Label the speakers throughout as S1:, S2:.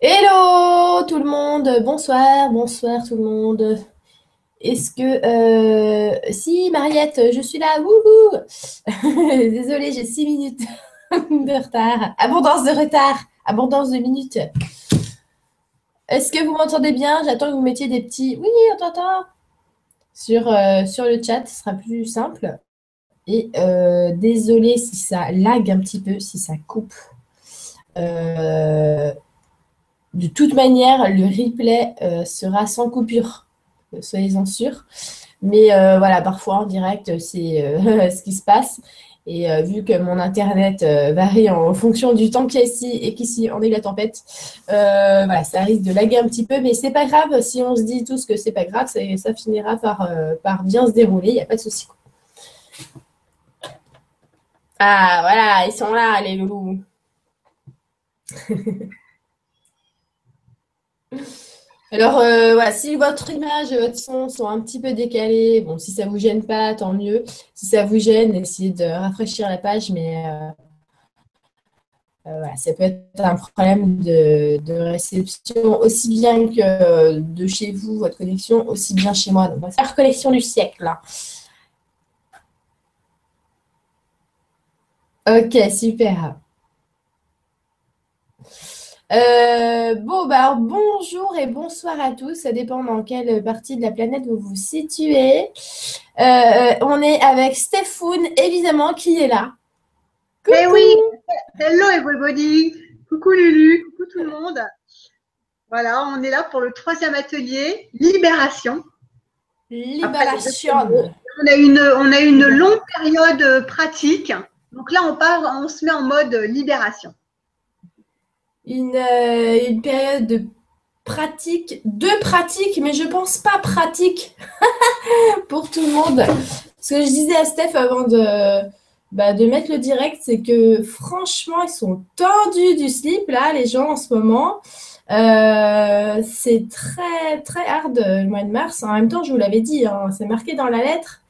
S1: Hello tout le monde, bonsoir, bonsoir tout le monde. Est-ce que... euh, Si, Mariette, je suis là, wouhou! Désolée, j'ai six minutes de retard. Abondance de retard, abondance de minutes. Est-ce que vous m'entendez bien? J'attends que vous mettiez des petits... Oui, on t'entend! Sur, euh, sur le chat, ce sera plus simple. Et euh, désolée si ça lag un petit peu, si ça coupe. Euh, de toute manière, le replay euh, sera sans coupure, euh, soyez-en sûrs. Mais euh, voilà, parfois en direct, c'est ce qui se passe. Et vu que mon internet varie en fonction du temps qu'il y a ici et qu'ici on est la tempête, voilà, ça risque de laguer un petit peu, mais c'est pas grave. Si on se dit tous que c'est pas grave, ça, finira par, par bien se dérouler, il n'y a pas de souci. Ah voilà, ils sont là, les loulous. Alors, euh, si votre image et votre son sont un petit peu décalés, bon, si ça vous gêne pas, tant mieux. Si ça vous gêne, essayez de rafraîchir la page, mais euh, euh, ça peut être un problème de, réception aussi bien que de chez vous, votre connexion, aussi bien chez moi. Donc, faire connexion du siècle. Ok, super. Euh, bon, bah, alors, bonjour et bonsoir à tous. Ça dépend dans quelle partie de la planète vous vous situez. Euh, on est avec Stéphane, évidemment, qui est là.
S2: Eh
S1: Coucou!
S2: oui, hello everybody, coucou Lulu, coucou tout le monde. Voilà, on est là pour le troisième atelier, Libération.
S1: Libération.
S2: on a une, on a une longue période pratique. Donc là, on part, on se met en mode libération.
S1: Une, euh, une période de pratique, de pratique, mais je pense pas pratique pour tout le monde. Ce que je disais à Steph avant de, bah, de mettre le direct, c'est que franchement, ils sont tendus du slip, là, les gens en ce moment. Euh, c'est très, très hard euh, le mois de mars. En même temps, je vous l'avais dit, hein, c'est marqué dans la lettre.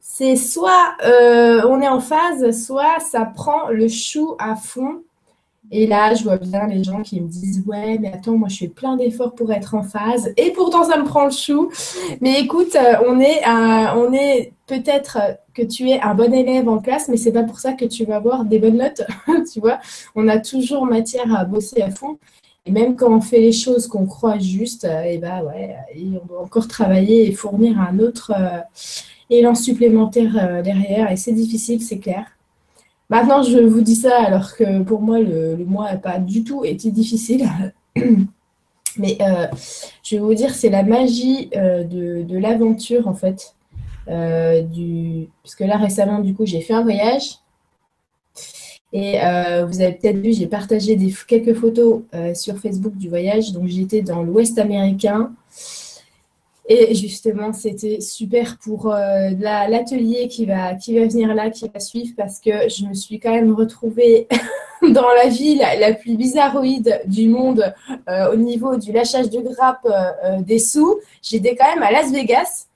S1: C'est soit on est en phase, soit ça prend le chou à fond. Et là, je vois bien les gens qui me disent Ouais, mais attends, moi je fais plein d'efforts pour être en phase et pourtant ça me prend le chou. Mais écoute, euh, on est, est peut-être que tu es un bon élève en classe, mais c'est pas pour ça que tu vas avoir des bonnes notes. Tu vois, on a toujours matière à bosser à fond. Et même quand on fait les choses qu'on croit justes, euh, et bah ouais, et on doit encore travailler et fournir un autre euh, élan supplémentaire derrière. Et c'est difficile, c'est clair. Maintenant, je vous dis ça alors que pour moi, le, mois n'a pas du tout été difficile. Mais euh, je vais vous dire, c'est la magie euh, de, l'aventure en fait. Euh. Parce que là, récemment, du coup, j'ai fait un voyage. Et vous avez peut-être vu, j'ai partagé quelques photos sur Facebook du voyage. Donc, j'étais dans l'Ouest américain. Et justement, c'était super pour euh, la- l'atelier qui va, qui va venir là, qui va suivre, parce que je me suis quand même retrouvée dans la ville la plus bizarroïde du monde euh, au niveau du lâchage de grappe euh, euh, des sous. J'étais quand même à Las Vegas.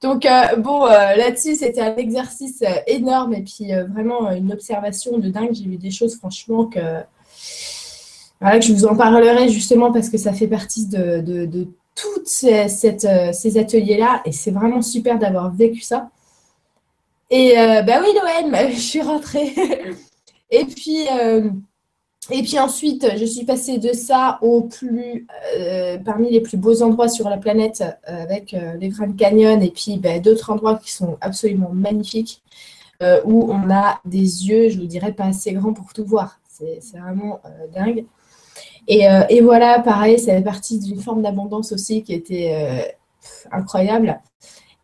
S1: Donc, bon, là-dessus, c'était un exercice énorme et puis vraiment une observation de dingue. J'ai vu des choses, franchement, que je vous en parlerai justement parce que ça fait partie de, de, de cette, euh, ces ateliers-là et c'est vraiment super d'avoir vécu ça. Et euh, bah oui, Noël, je suis rentrée. Et puis, euh, et puis ensuite, je suis passée de ça au plus, euh, parmi les plus beaux endroits sur la planète avec les Grand Canyon et puis bah, d'autres endroits qui sont absolument magnifiques où on a des yeux, je vous dirais, pas assez grands pour tout voir. C'est vraiment dingue. Et, euh, et voilà, pareil, ça fait partie d'une forme d'abondance aussi qui était euh, incroyable.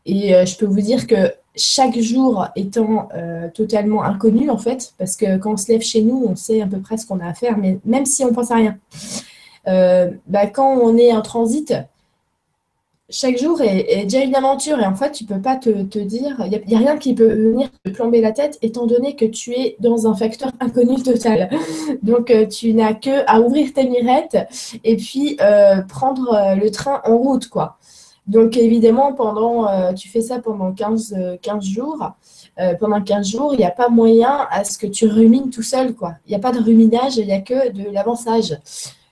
S1: Et euh, je peux vous dire que chaque jour étant totalement inconnu, en fait, parce que quand on se lève chez nous, on sait à peu près ce qu'on a à faire, mais même si on pense à rien. Bah, quand on est en transit, chaque jour est, déjà une aventure et en fait, tu peux pas te, te dire, il n'y a, rien qui peut venir te plomber la tête étant donné que tu es dans un facteur inconnu total. Donc, euh, tu n'as que à ouvrir tes mirettes et puis euh, prendre euh, le train en route, quoi. Donc, évidemment, pendant, tu fais ça pendant 15, euh, 15 jours. Pendant 15 jours, il n'y a pas moyen à ce que tu rumines tout seul, quoi. Il n'y a pas de ruminage, il n'y a que de l'avançage.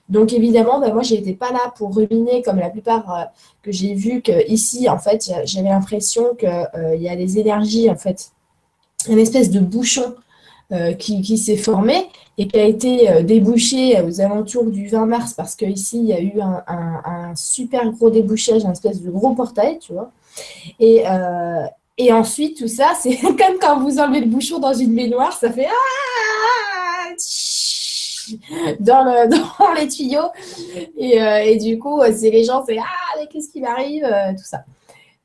S1: Donc évidemment, ben, moi, je n'étais pas là pour ruminer comme la plupart que j'ai vu que ici, en fait, j'avais l'impression qu'il y a des énergies, en fait, une espèce de bouchon qui, s'est formé et qui a été débouché aux alentours du 20 mars parce qu'ici, il y a eu un, super gros débouchage, un espèce de gros portail, tu vois. Et, et ensuite, tout ça, c'est comme quand vous enlevez le bouchon dans une baignoire, ça fait ah dans, le, dans les tuyaux. Et, euh, et du coup, c'est les gens, c'est ah, mais qu'est-ce qui m'arrive euh, Tout ça.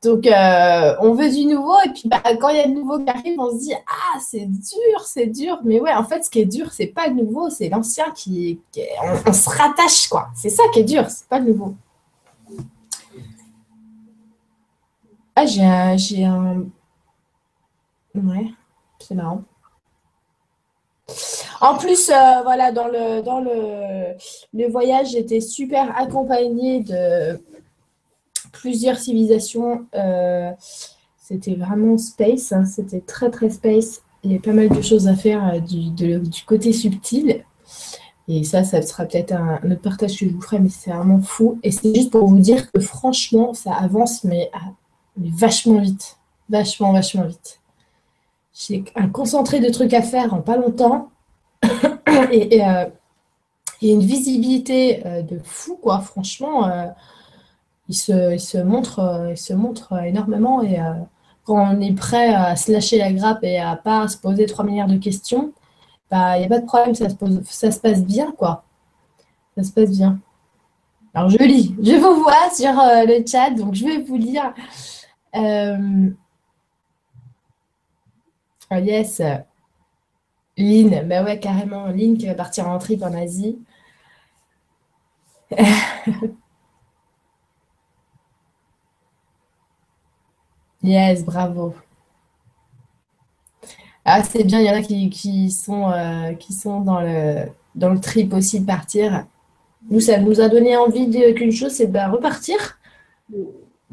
S1: Donc, euh, on veut du nouveau. Et puis, bah, quand il y a de nouveau qui arrive, on se dit ah, c'est dur, c'est dur. Mais ouais, en fait, ce qui est dur, c'est pas le nouveau, c'est l'ancien qui, on, on, se rattache, quoi. C'est ça qui est dur, c'est pas le nouveau. Ah, j'ai un, j'ai un. Ouais, c'est marrant. En plus, euh, voilà, dans le, dans le, le voyage, j'étais super accompagnée de plusieurs civilisations. Euh, c'était vraiment space, hein, c'était très très space. Il y a pas mal de choses à faire euh, du, côté subtil. Et ça, ça sera peut-être un, autre partage que je vous ferai, mais c'est vraiment fou. Et c'est juste pour vous dire que franchement, ça avance, mais mais vachement vite. Vachement, vachement vite. J'ai un concentré de trucs à faire en pas longtemps. et, euh, une visibilité euh, de fou, quoi. Franchement, euh, il, se, montre, se énormément. Et quand on est prêt à se lâcher la grappe et à pas se poser 3 milliards de questions, bah, il n'y a pas de problème, ça se, ça se passe bien, quoi. Ça se passe bien. Alors, je lis. Je vous vois sur le chat, donc je vais vous lire. Oh yes. Lynn, bah ouais, carrément. Lynn qui va partir en trip en Asie. yes, bravo. Ah, c'est bien, il y en a qui, sont, euh, qui sont dans le, dans le trip aussi de partir. Nous, ça nous a donné envie qu'une chose, c'est de repartir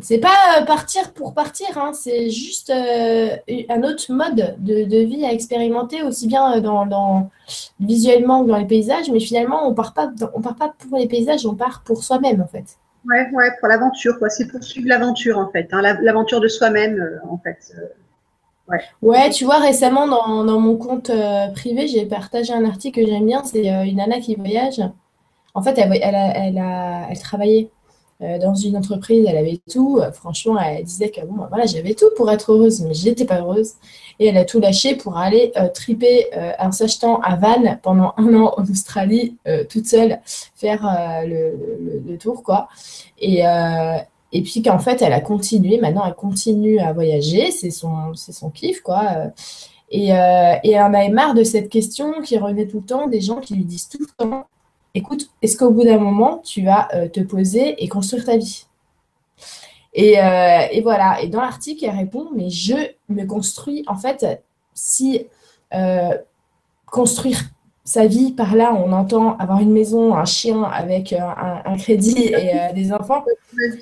S1: c'est pas euh, partir pour partir, hein, c'est juste euh, un autre mode de, vie à expérimenter, aussi bien euh, dans, visuellement que dans les paysages, mais finalement, on part pas, on part pas pour les paysages, on part pour soi-même, en fait.
S2: Ouais, ouais, pour l'aventure, quoi. C'est poursuivre l'aventure, en fait, hein, l'aventure de soi-même, en fait.
S1: ouais. ouais, tu vois, récemment, dans, mon compte privé, j'ai partagé un article que j'aime bien, c'est une nana qui voyage. En fait, elle, elle, elle, a, elle travaillait euh, dans une entreprise, elle avait tout. Euh, franchement, elle disait que bon, voilà, j'avais tout pour être heureuse, mais je n'étais pas heureuse. Et elle a tout lâché pour aller euh, triper en s'achetant à Vannes pendant un an en Australie, toute seule, faire le, tour, quoi. Et, et puis qu'en fait, elle a continué. Maintenant, elle continue à voyager. C'est son, c'est son kiff, quoi. Et, et elle en avait marre de cette question qui revenait tout le temps, des gens qui lui disent tout le temps écoute, est-ce qu'au bout d'un moment, tu vas euh, te poser et construire ta vie? Euh, et, voilà, et dans l'article, elle répond, mais je me construis, en fait, si euh, construire sa vie, par là, on entend avoir une maison, un chien avec un, crédit et des enfants.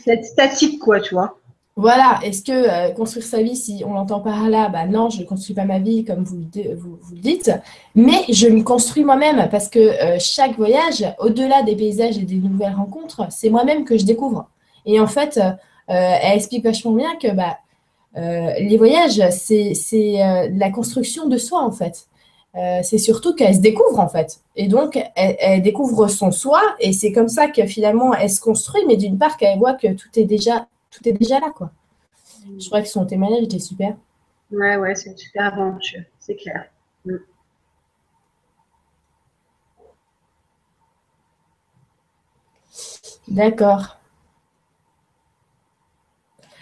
S2: C'est statique, quoi, tu vois.
S1: Voilà, est-ce que euh, construire sa vie, si on l'entend par là, bah non, je ne construis pas ma vie comme vous, vous, le dites, mais je me construis moi-même parce que euh, chaque voyage, au-delà des paysages et des nouvelles rencontres, c'est moi-même que je découvre. Et en fait, euh, elle explique vachement bien que bah, les voyages, c'est la construction de soi en fait. c'est surtout qu'elle se découvre en fait. Et donc, elle, elle découvre son soi et c'est comme ça que finalement, elle se construit, mais d'une part qu'elle voit que tout est déjà tout est déjà là, quoi. Je crois que son témoignage était super.
S2: Ouais, ouais, c'est une super aventure, c'est clair. Mm.
S1: D'accord.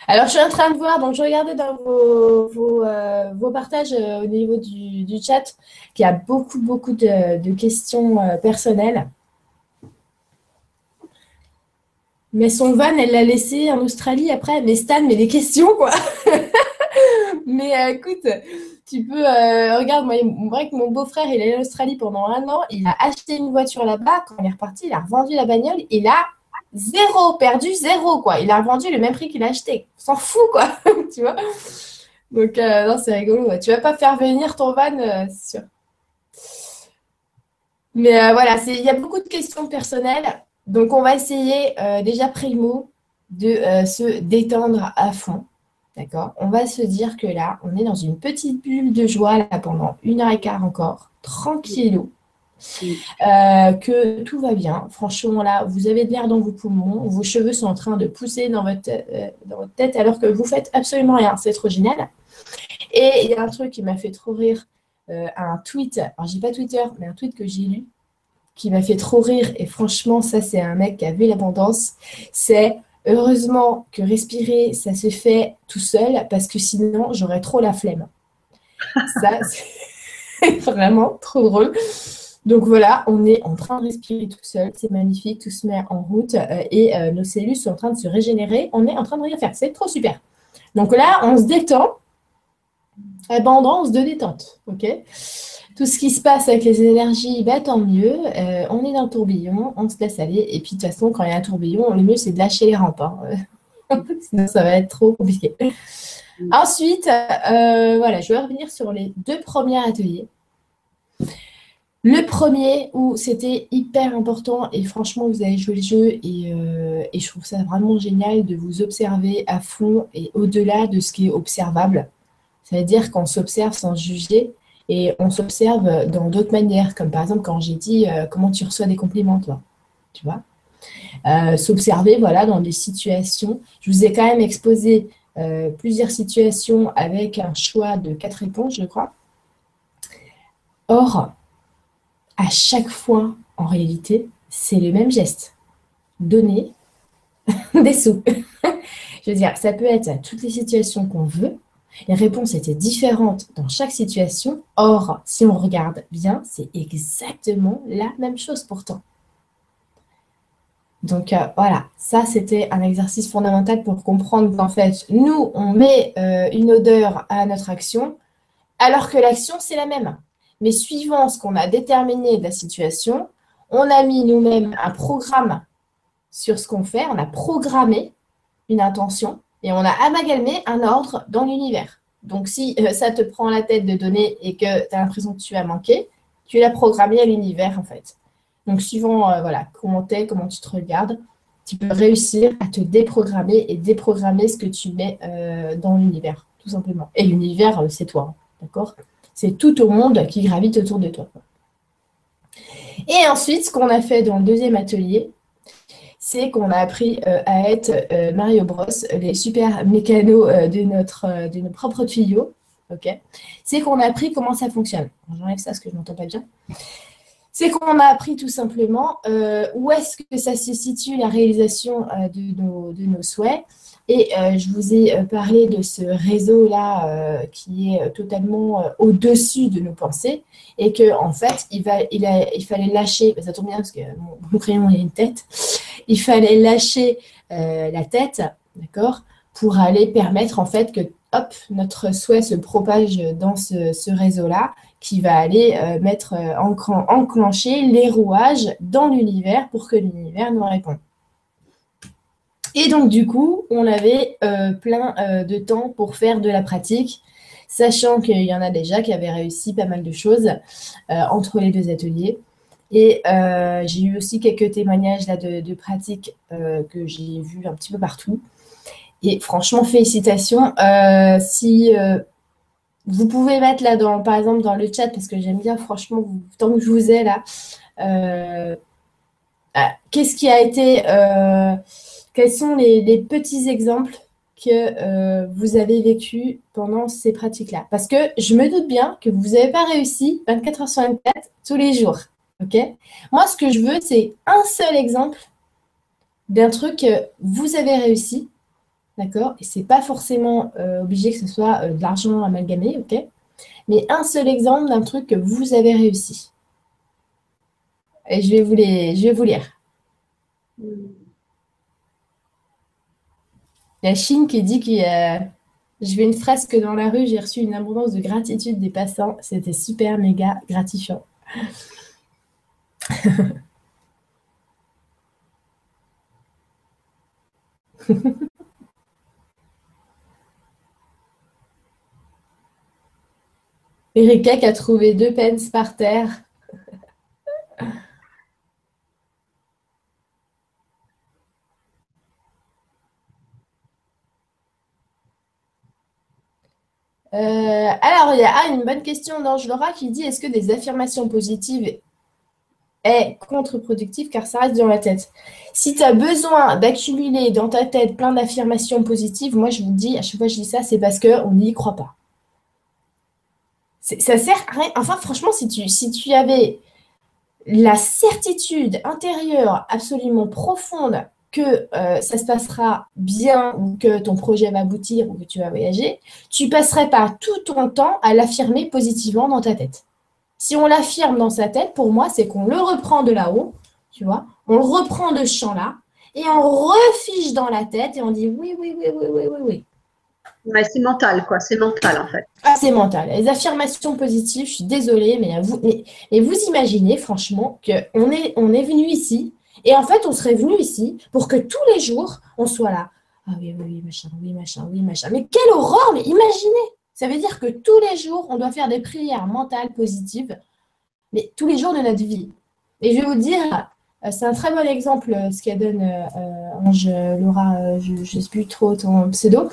S1: Alors, je suis en train de voir, donc je regardais dans vos, vos, euh, partages euh, au niveau du, chat qu'il y a beaucoup, beaucoup de, questions euh, personnelles. Mais son van, elle l'a laissé en Australie après. Mais Stan, mais des questions, quoi. mais euh, écoute, tu peux. Euh, regarde, moi, vrai que mon beau-frère, il est en Australie pendant un an. Il a acheté une voiture là-bas. Quand il est reparti, il a revendu la bagnole. Il a zéro, perdu zéro, quoi. Il a revendu le même prix qu'il a acheté. S'en fout, quoi. tu vois Donc, euh, non, c'est rigolo. Tu vas pas faire venir ton van, c'est sûr. Mais voilà, il y a beaucoup de questions personnelles. Donc, on va essayer déjà primo de se détendre à fond. D'accord? On va se dire que là, on est dans une petite bulle de joie là, pendant une heure et quart encore, tranquillou. Euh, que tout va bien. Franchement, là, vous avez de l'air dans vos poumons, vos cheveux sont en train de pousser dans votre, euh, dans votre tête alors que vous faites absolument rien. C'est trop génial. Et il y a un truc qui m'a fait trop rire, euh, un tweet, alors j'ai pas Twitter, mais un tweet que j'ai lu qui m'a fait trop rire. Et franchement, ça, c'est un mec qui a vu l'abondance. C'est heureusement que respirer, ça se fait tout seul parce que sinon, j'aurais trop la flemme. ça, c'est vraiment trop drôle. Donc voilà, on est en train de respirer tout seul, c'est magnifique, tout se met en route euh, et euh, nos cellules sont en train de se régénérer. On est en train de rien faire, c'est trop super. Donc là, on se détend, abondance de détente, ok? Tout ce qui se passe avec les énergies, bah, tant mieux. Euh, on est dans le tourbillon, on se laisse aller. Et puis de toute façon, quand il y a un tourbillon, le mieux c'est de lâcher les rampes. Hein. Sinon, ça va être trop compliqué. Ensuite, voilà, je vais revenir sur les deux premiers ateliers. Le premier où c'était hyper important et franchement vous avez joué le jeu euh, et, je trouve ça vraiment génial de vous observer à fond et au-delà de ce qui est observable. C'est-à-dire qu'on s'observe sans juger et on s'observe dans d'autres manières, comme par exemple quand j'ai dit euh, comment tu reçois des compliments toi, tu vois. Euh, s'observer voilà dans des situations. Je vous ai quand même exposé plusieurs situations avec un choix de quatre réponses, je crois. Or, à chaque fois, en réalité, c'est le même geste. Donner des sous. Je veux dire, ça peut être à toutes les situations qu'on veut. Les réponses étaient différentes dans chaque situation. Or, si on regarde bien, c'est exactement la même chose pourtant. Donc euh, voilà, ça c'était un exercice fondamental pour comprendre qu'en fait, nous, on met euh, une odeur à notre action, alors que l'action, c'est la même. Mais suivant ce qu'on a déterminé de la situation, on a mis nous-mêmes un programme sur ce qu'on fait, on a programmé une intention et on a amalgamé un ordre dans l'univers. Donc si euh, ça te prend la tête de donner et que tu as l'impression que tu as manqué, tu l'as programmé à l'univers en fait. Donc suivant euh, voilà, comment tu es, comment tu te regardes, tu peux réussir à te déprogrammer et déprogrammer ce que tu mets euh, dans l'univers, tout simplement. Et l'univers, c'est toi, d'accord? C'est tout au monde qui gravite autour de toi. Et ensuite, ce qu'on a fait dans le deuxième atelier, c'est qu'on a appris euh, à être euh, Mario Bros, les super mécanos euh, de, notre, de nos propres tuyaux. ok? C'est qu'on a appris comment ça fonctionne. J'enlève ça parce que je n'entends pas bien. C'est qu'on a appris tout simplement où est-ce que ça se situe la réalisation de nos, de, nos, souhaits et je vous ai parlé de ce réseau-là qui est totalement au-dessus de nos pensées et qu'en en fait, il, va, il, a, il, fallait lâcher, ça tombe bien parce que mon, crayon a une tête, il fallait lâcher la tête, d'accord, pour aller permettre en fait que notre souhait se propage dans ce, réseau-là qui va aller mettre, enclencher les rouages dans l'univers pour que l'univers nous réponde. Et donc, du coup, on avait euh, plein euh, de temps pour faire de la pratique, sachant qu'il y en a déjà qui avaient réussi pas mal de choses euh, entre les deux ateliers. Et j'ai eu aussi quelques témoignages là, de, de pratique que j'ai vus un petit peu partout. Et franchement, félicitations. si vous pouvez mettre là, dans, par exemple, dans le chat, parce que j'aime bien, franchement, tant que je vous ai là, qu'est-ce qui a été quels sont les, petits exemples que euh, vous avez vécu pendant ces pratiques-là? Parce que je me doute bien que vous n'avez pas réussi 24 heures sur 24 tous les jours. Ok? Moi, ce que je veux, c'est un seul exemple d'un truc que vous avez réussi. D'accord? Et c'est pas forcément euh, obligé que ce soit euh, de l'argent amalgamé, ok? Mais un seul exemple d'un truc que vous avez réussi. Et je vais vous, les, je vais vous lire. La Chine qui dit que je vais une fresque dans la rue, j'ai reçu une abondance de gratitude des passants. C'était super méga gratifiant. Erika a trouvé deux pence par terre. Euh, alors, il y a ah, une bonne question d'Ange Laura qui dit est-ce que des affirmations positives est contre-productif car ça reste dans la tête. Si tu as besoin d'accumuler dans ta tête plein d'affirmations positives, moi je vous dis, à chaque fois que je dis ça, c'est parce qu'on n'y croit pas. Ça sert à rien. Enfin, franchement, si tu, avais la certitude intérieure absolument profonde que euh, ça se passera bien ou que ton projet va aboutir ou que tu vas voyager, tu passerais pas tout ton temps à l'affirmer positivement dans ta tête. Si on l'affirme dans sa tête, pour moi, c'est qu'on le reprend de là-haut, tu vois, on le reprend de ce champ-là, et on refiche dans la tête et on dit oui, oui, oui, oui, oui, oui, oui.
S2: Ouais, c'est mental, quoi. C'est mental, en fait.
S1: Ah, c'est mental. Les affirmations positives, je suis désolée, mais vous, mais, vous imaginez, franchement, qu'on est, on est venu ici, et en fait, on serait venu ici pour que tous les jours, on soit là. Ah oui, oui, oui, machin, oui, machin, oui, machin. Mais quelle horreur, mais imaginez ça veut dire que tous les jours, on doit faire des prières mentales positives, mais tous les jours de notre vie. Et je vais vous dire, euh, c'est un très bon exemple euh, ce qu'elle donne euh, Ange Laura, je ne sais plus trop ton pseudo.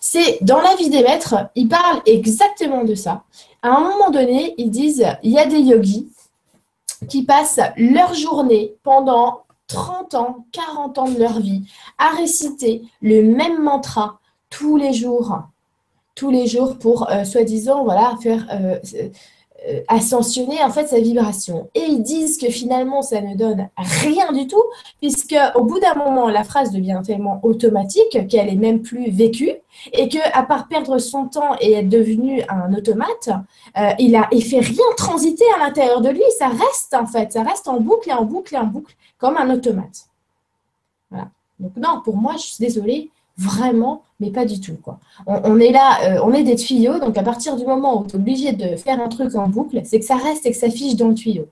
S1: C'est dans la vie des maîtres, ils parlent exactement de ça. À un moment donné, ils disent il y a des yogis qui passent leur journée pendant 30 ans, 40 ans de leur vie à réciter le même mantra tous les jours tous les jours pour, euh, soi-disant, voilà, faire euh, euh, ascensionner en fait sa vibration. Et ils disent que finalement, ça ne donne rien du tout, puisque au bout d'un moment, la phrase devient tellement automatique qu'elle est même plus vécue, et que à part perdre son temps et être devenu un automate, il a, fait rien transiter à l'intérieur de lui. Ça reste en fait, ça reste en boucle et en boucle et en boucle, comme un automate. Voilà. Donc non, pour moi, je suis désolée, vraiment, mais pas du tout. Quoi. On, est là, euh, on est des tuyaux, donc à partir du moment où tu es obligé de faire un truc en boucle, c'est que ça reste et que ça fiche dans le tuyau.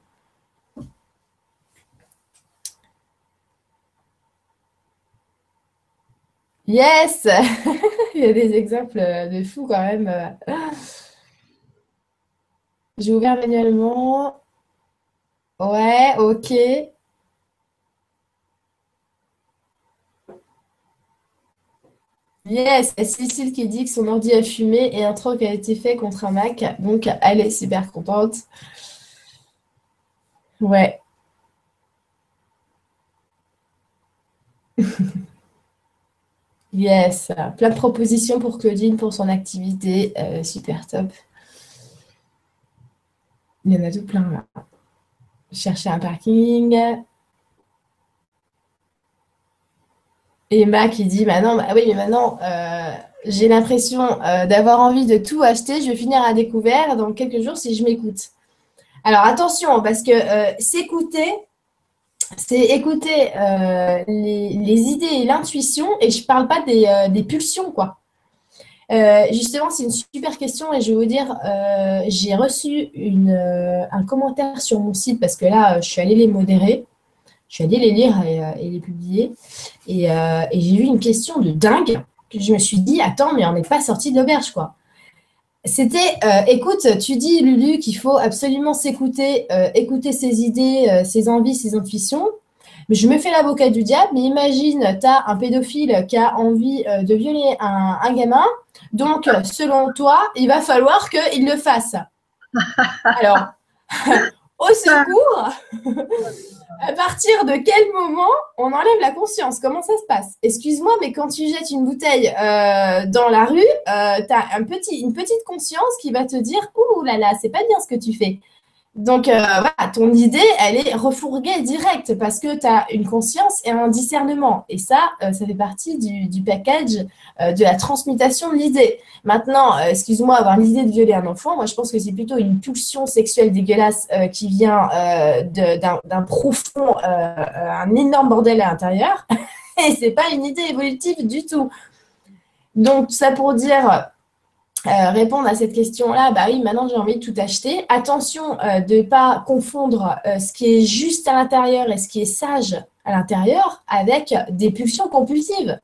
S1: Yes Il y a des exemples de fous quand même. J'ai ouvert manuellement. Ouais, ok. Yes, Cécile qui dit que son ordi a fumé et un troc a été fait contre un Mac. Donc, elle est super contente. Ouais. Yes, plein de propositions pour Claudine pour son activité. Euh, super top. Il y en a tout plein là. Chercher un parking. Emma qui dit bah bah oui, mais maintenant, euh, j'ai l'impression euh, d'avoir envie de tout acheter. Je vais finir à découvert dans quelques jours si je m'écoute. Alors attention, parce que euh, s'écouter, c'est écouter les, idées et l'intuition, et je ne parle pas des, pulsions, quoi. justement, c'est une super question et je vais vous dire, j'ai reçu un commentaire sur mon site parce que là, je suis allée les modérer. Je suis allée les lire et, euh, les publier. Euh, et, j'ai vu une question de dingue que je me suis dit, attends, mais on n'est pas sorti de l'auberge, quoi. C'était, euh, écoute, tu dis, Lulu, qu'il faut absolument s'écouter, écouter ses idées, ses envies, ses intuitions. Mais je me fais l'avocat du diable, mais imagine, tu as un pédophile qui a envie de violer un, un, gamin. Donc, selon toi, il va falloir qu'il le fasse. Alors, au secours! À partir de quel moment on enlève la conscience? Comment ça se passe? Excuse-moi, mais quand tu jettes une bouteille euh, dans la rue, euh, tu as un petit, une petite conscience qui va te dire Ouh là là, c'est pas bien ce que tu fais. Donc, euh, voilà, ton idée, elle est refourguée directe parce que tu as une conscience et un discernement. Et ça, euh, ça fait partie du, package euh, de la transmutation de l'idée. Maintenant, excuse-moi, avoir l'idée de violer un enfant, moi, je pense que c'est plutôt une pulsion sexuelle dégueulasse qui vient d'un profond, un énorme bordel à l'intérieur. et c'est pas une idée évolutive du tout. Donc, ça pour dire euh, répondre à cette question-là, bah oui, maintenant j'ai envie de tout acheter. Attention euh, de pas confondre euh, ce qui est juste à l'intérieur et ce qui est sage à l'intérieur avec des pulsions compulsives.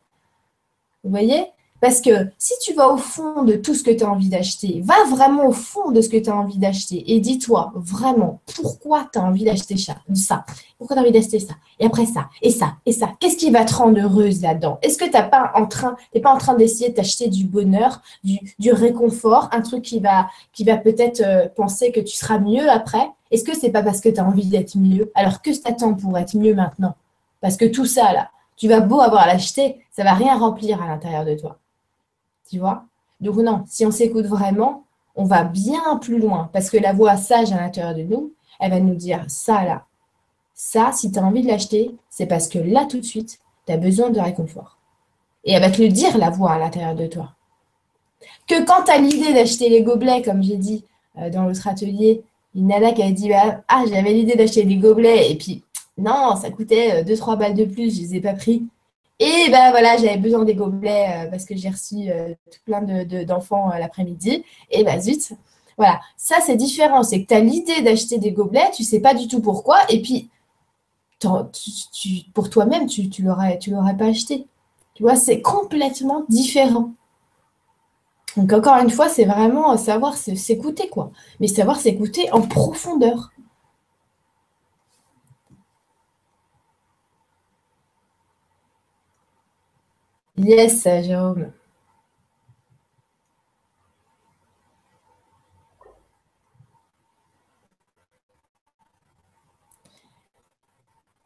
S1: Vous voyez? Parce que si tu vas au fond de tout ce que tu as envie d'acheter, va vraiment au fond de ce que tu as envie d'acheter et dis-toi vraiment pourquoi tu as envie d'acheter ça, pourquoi tu as envie d'acheter ça, et après ça, et ça, et ça. Qu'est-ce qui va te rendre heureuse là-dedans? Est-ce que tu n'es pas en train, pas en train d'essayer de t'acheter du bonheur, du, réconfort, un truc qui va, qui va peut-être euh, penser que tu seras mieux après? Est-ce que c'est pas parce que tu as envie d'être mieux? Alors que t'attends pour être mieux maintenant? Parce que tout ça là, tu vas beau avoir l'acheter, ça va rien remplir à l'intérieur de toi. Tu vois Donc non, si on s'écoute vraiment, on va bien plus loin parce que la voix sage à l'intérieur de nous, elle va nous dire ça là. Ça, si tu as envie de l'acheter, c'est parce que là tout de suite, tu as besoin de réconfort. Et elle va te le dire, la voix à l'intérieur de toi. Que quand tu as l'idée d'acheter les gobelets, comme j'ai dit euh, dans l'autre atelier, une nana qui a dit bah, Ah, j'avais l'idée d'acheter des gobelets, et puis non, ça coûtait 2-3 euh, balles de plus, je ne les ai pas pris. Et ben voilà, j'avais besoin des gobelets euh, parce que j'ai reçu euh, plein d'enfants de, euh, l'après-midi. Et ben zut, voilà. Ça, c'est différent. C'est que tu as l'idée d'acheter des gobelets, tu sais pas du tout pourquoi. Et puis, pour toi-même, tu ne l'aurais, l'aurais pas acheté. Tu vois, c'est complètement différent. Donc, encore une fois, c'est vraiment savoir s'écouter, quoi. Mais savoir s'écouter en profondeur. Yes, Jérôme.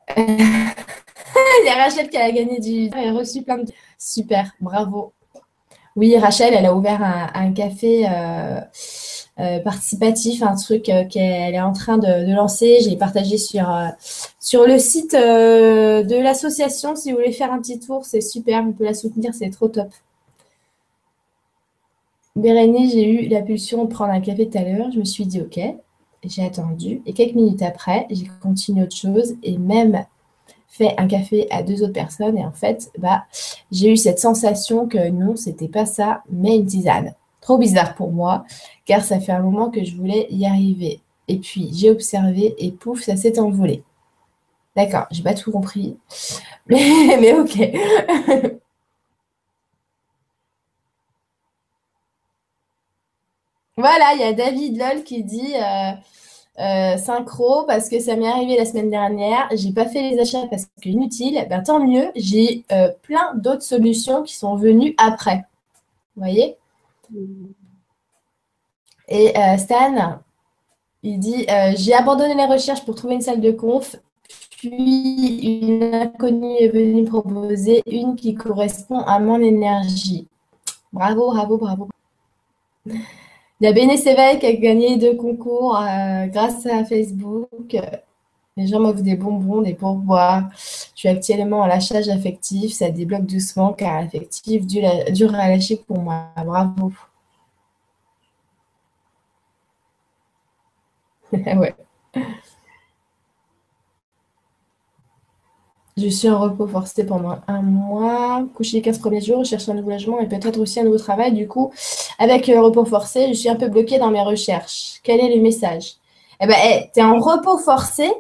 S1: Il y a Rachel qui a gagné du. Elle a reçu plein de. Super, bravo. Oui, Rachel, elle a ouvert un, café euh, euh, participatif, un truc euh, qu'elle est en train de, lancer. J'ai partagé sur, sur le site de l'association. Si vous voulez faire un petit tour, c'est super. On peut la soutenir, c'est trop top. Bérénice, j'ai eu la pulsion de prendre un café tout à l'heure. Je me suis dit OK. J'ai attendu. Et quelques minutes après, j'ai continué autre chose. Et même fait un café à deux autres personnes et en fait, bah, j'ai eu cette sensation que non, c'était pas ça, mais une tisane. Trop bizarre pour moi, car ça fait un moment que je voulais y arriver. Et puis j'ai observé et pouf, ça s'est envolé. D'accord, j'ai pas tout compris, mais, ok. voilà, il y a David Lol qui dit euh, euh, synchro parce que ça m'est arrivé la semaine dernière. J'ai pas fait les achats parce que inutile. Ben, tant mieux, j'ai euh, plein d'autres solutions qui sont venues après. Vous voyez? Et euh, Stan, il dit J'ai abandonné les recherches pour trouver une salle de conf. Puis une inconnue est venue proposer une qui correspond à mon énergie. Bravo, bravo, bravo. Il y a Béné qui a gagné deux concours euh, grâce à Facebook. Les gens m'offrent des bonbons, des pourboires. Je suis actuellement à lâchage affectif. Ça débloque doucement car l'affectif dure à lâcher pour moi. Bravo. Je suis en repos forcé pendant un mois, couché les 15 premiers jours, je cherche un nouveau logement et peut-être aussi un nouveau travail. Du coup, avec le repos forcé, je suis un peu bloquée dans mes recherches. Quel est le message? Eh bien, tu es en repos forcé.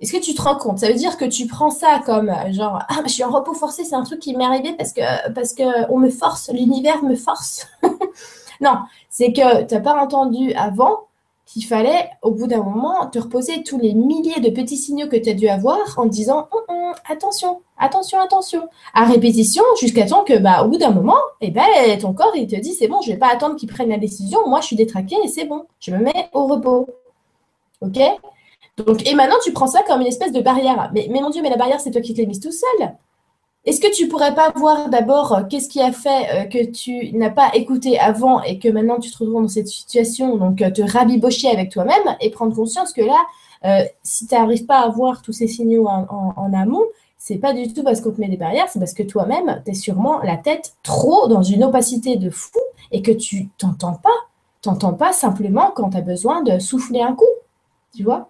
S1: Est-ce que tu te rends compte? Ça veut dire que tu prends ça comme genre ah je suis en repos forcé, c'est un truc qui m'est arrivé parce que on me force, l'univers me force. non, c'est que tu n'as pas entendu avant qu'il fallait, au bout d'un moment, te reposer tous les milliers de petits signaux que tu as dû avoir en disant hum, hum, attention, attention, attention, à répétition, jusqu'à temps que, bah, au bout d'un moment, eh ben, ton corps, il te dit c'est bon, je ne vais pas attendre qu'il prenne la décision, moi, je suis détraqué et c'est bon, je me mets au repos. OK? Donc, et maintenant, tu prends ça comme une espèce de barrière. Mais, mais mon Dieu, mais la barrière, c'est toi qui te l'as mise tout seul. Est-ce que tu pourrais pas voir d'abord euh, qu'est-ce qui a fait euh, que tu n'as pas écouté avant et que maintenant tu te retrouves dans cette situation, donc euh, te rabibocher avec toi-même et prendre conscience que là, si tu n'arrives pas à voir tous ces signaux en, en, en amont, c'est pas du tout parce qu'on te met des barrières, c'est parce que toi-même, tu es sûrement la tête trop dans une opacité de fou et que tu t'entends pas. T'entends pas simplement quand tu as besoin de souffler un coup. Tu vois?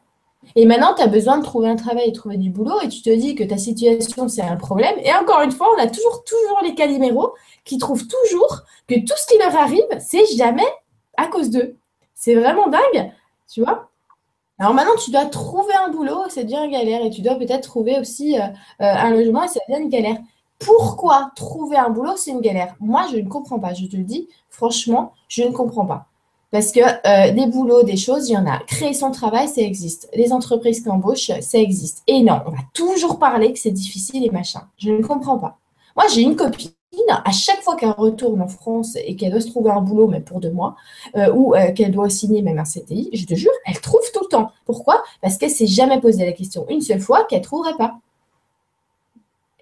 S1: Et maintenant, tu as besoin de trouver un travail de trouver du boulot et tu te dis que ta situation, c'est un problème. Et encore une fois, on a toujours, toujours les caliméros qui trouvent toujours que tout ce qui leur arrive, c'est jamais à cause d'eux. C'est vraiment dingue, tu vois. Alors maintenant, tu dois trouver un boulot, c'est devient une galère. Et tu dois peut-être trouver aussi euh, euh, un logement et ça devient une galère. pourquoi trouver un boulot, c'est une galère? Moi, je ne comprends pas. Je te le dis, franchement, je ne comprends pas. Parce que euh, des boulots, des choses, il y en a. Créer son travail, ça existe. Les entreprises qui embauchent, ça existe. Et non, on va toujours parler que c'est difficile et machin. Je ne comprends pas. Moi, j'ai une copine, à chaque fois qu'elle retourne en France et qu'elle doit se trouver un boulot, même pour deux mois, euh, ou euh, qu'elle doit signer même un CTI, je te jure, elle trouve tout le temps. Pourquoi? Parce qu'elle s'est jamais posé la question une seule fois qu'elle ne trouverait pas.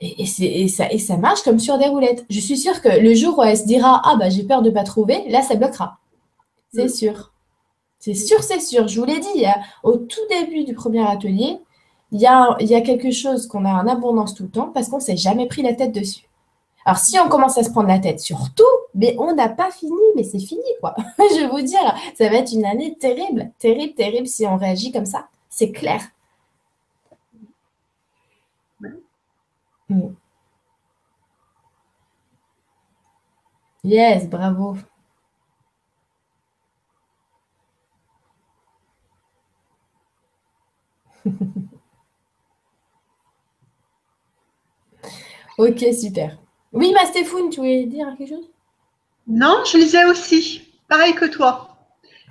S1: Et, ça, ça marche comme sur des roulettes. Je suis sûre que le jour où elle se dira Ah, bah j'ai peur de ne pas trouver, là, ça bloquera. C'est sûr. C'est sûr, c'est sûr. Je vous l'ai dit, hein, au tout début du premier atelier, il y a, il y a quelque chose qu'on a en abondance tout le temps parce qu'on ne s'est jamais pris la tête dessus. Alors, si on commence à se prendre la tête sur tout, mais on n'a pas fini, mais c'est fini, quoi. Je vais vous dire, ça va être une année terrible, terrible, terrible si on réagit comme ça. C'est clair. Mm. Yes, bravo. ok, super. Oui, ma Stéphane, tu voulais dire quelque chose?
S2: Non, je lisais aussi. Pareil que toi.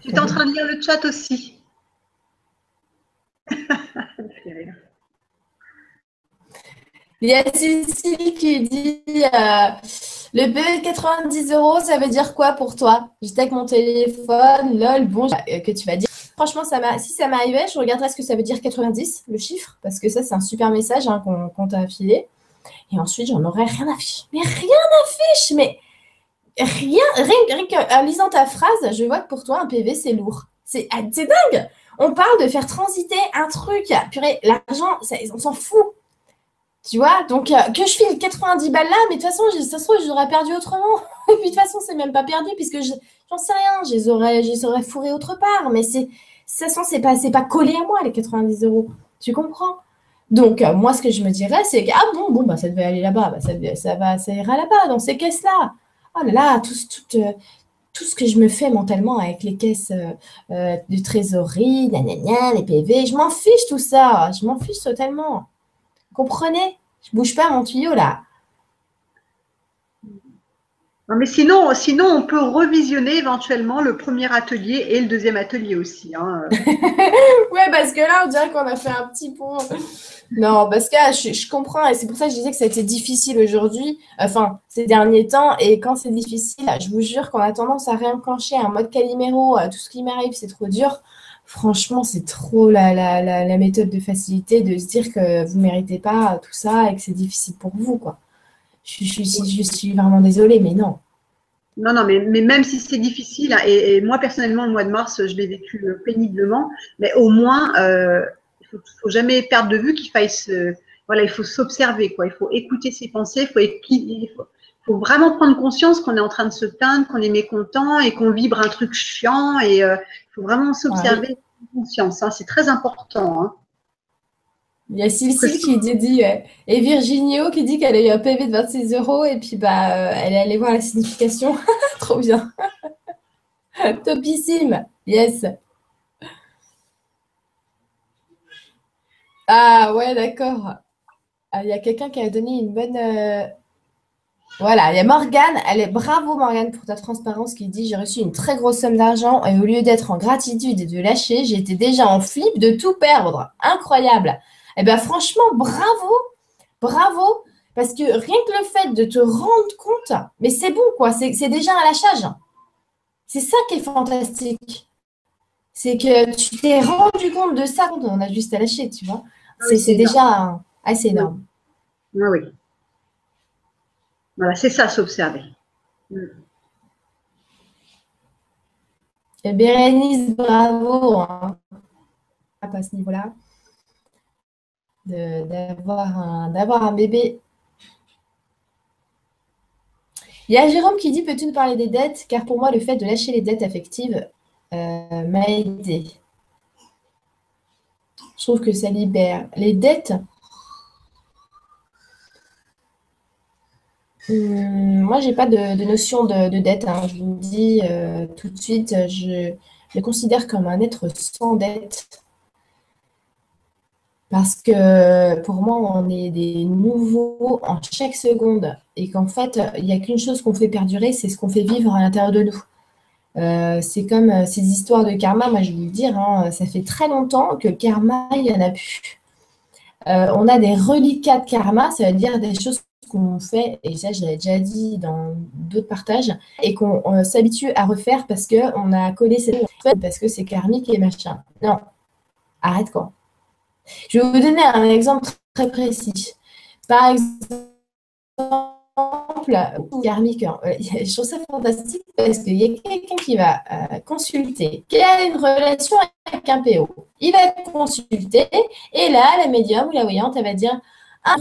S2: J'étais en train de lire le chat aussi.
S1: Il y a Cécile qui dit euh, le PV 90 euros, ça veut dire quoi pour toi? J'étais avec mon téléphone, lol, bon, euh, que tu vas dire. Franchement, ça si ça m'arrivait, je regarderais ce que ça veut dire 90, le chiffre, parce que ça, c'est un super message hein, qu'on t'a affilé. Et ensuite, j'en aurais rien à fiche. Mais rien à fiche, mais rien, rien, qu'en lisant ta phrase, je vois que pour toi, un PV, c'est lourd. C'est ah, dingue On parle de faire transiter un truc. Purée, l'argent, on s'en fout. Tu vois, donc euh, que je file 90 balles là, mais de toute façon, ça se trouve, j'aurais perdu autrement. Et puis de toute façon, c'est même pas perdu puisque j'en sais rien, je les aurais, je aurais fourrés autre part. Mais c'est, façon, c'est pas, pas collé à moi les 90 euros. Tu comprends? Donc euh, moi, ce que je me dirais, c'est que ah bon, bon, bah ça devait aller là-bas, bah, ça, ça va, ça ira là-bas dans ces caisses-là. Oh là là, tout, tout, euh, tout ce que je me fais mentalement avec les caisses de trésorerie, les PV, je m'en fiche tout ça, je m'en fiche totalement. Comprenez? Je bouge pas mon tuyau là.
S2: Non, mais sinon, sinon, on peut revisionner éventuellement le premier atelier et le deuxième atelier aussi. Hein.
S1: ouais, parce que là, on dirait qu'on a fait un petit pont. Non, parce que je, comprends et c'est pour ça que je disais que ça a été difficile aujourd'hui, enfin, ces derniers temps. Et quand c'est difficile, je vous jure qu'on a tendance à réenclencher un mode Calimero. Tout ce qui m'arrive, c'est trop dur franchement, c'est trop la, méthode de facilité de se dire que vous ne méritez pas tout ça et que c'est difficile pour vous. Quoi. Je, je, suis vraiment désolée, mais non.
S2: Non, non, mais, même si c'est difficile, et, moi personnellement, le mois de mars, je l'ai vécu euh, péniblement, mais au moins, euh, il ne faut, jamais perdre de vue qu'il faille se, voilà, il faut s'observer, quoi. Il faut écouter ses pensées, il faut, faut, vraiment prendre conscience qu'on est en train de se plaindre, qu'on est mécontent et qu'on vibre un truc chiant et euh, il faut vraiment s'observer conscience. Hein, c'est très important. Hein.
S1: Il y a Cécile qui dit, euh, et Virginio qui dit qu'elle a eu un PV de 26 euros et puis bah euh, elle est allée voir la signification. Trop bien. Topissime. Yes. Ah ouais, d'accord. Ah, il y a quelqu'un qui a donné une bonne, euh, voilà, il y a Morgane. Elle est bravo, Morgane, pour ta transparence qui dit J'ai reçu une très grosse somme d'argent et au lieu d'être en gratitude et de lâcher, j'étais déjà en flip de tout perdre. Incroyable. Eh bien, franchement, bravo, bravo, parce que rien que le fait de te rendre compte, mais c'est bon, quoi, c'est déjà un lâchage. C'est ça qui est fantastique. C'est que tu t'es rendu compte de ça on a juste à lâcher, tu vois. Ah c'est déjà assez énorme.
S2: Ah oui. Voilà, c'est ça, s'observer.
S1: Et Bérénice, bravo hein, à ce niveau-là, d'avoir un, bébé. Il y a Jérôme qui dit Peux-tu nous parler des dettes? Car pour moi, le fait de lâcher les dettes affectives euh, m'a aidé. Je trouve que ça libère. Les dettes, Hum, moi, j'ai pas de, notion de, dette. Hein. Je vous dis euh, tout de suite, je me considère comme un être sans dette. Parce que pour moi, on est des nouveaux en chaque seconde et qu'en fait, il n'y a qu'une chose qu'on fait perdurer, c'est ce qu'on fait vivre à l'intérieur de nous. Euh, c'est comme euh, ces histoires de karma, moi je vais vous dire, hein, ça fait très longtemps que karma, il n'y en a plus. Euh, on a des reliquats de karma, ça veut dire des choses qu'on fait, et ça je l'avais déjà dit dans d'autres partages, et qu'on s'habitue à refaire parce qu'on a collé cette parce que c'est karmique et machin. Non, arrête quoi. Je vais vous donner un exemple très précis. Par exemple, karmique, hein. je trouve ça fantastique parce qu'il y a quelqu'un qui va euh, consulter, qui a une relation avec un PO. Il va être consulté et là, la médium ou la voyante, elle va dire Ah,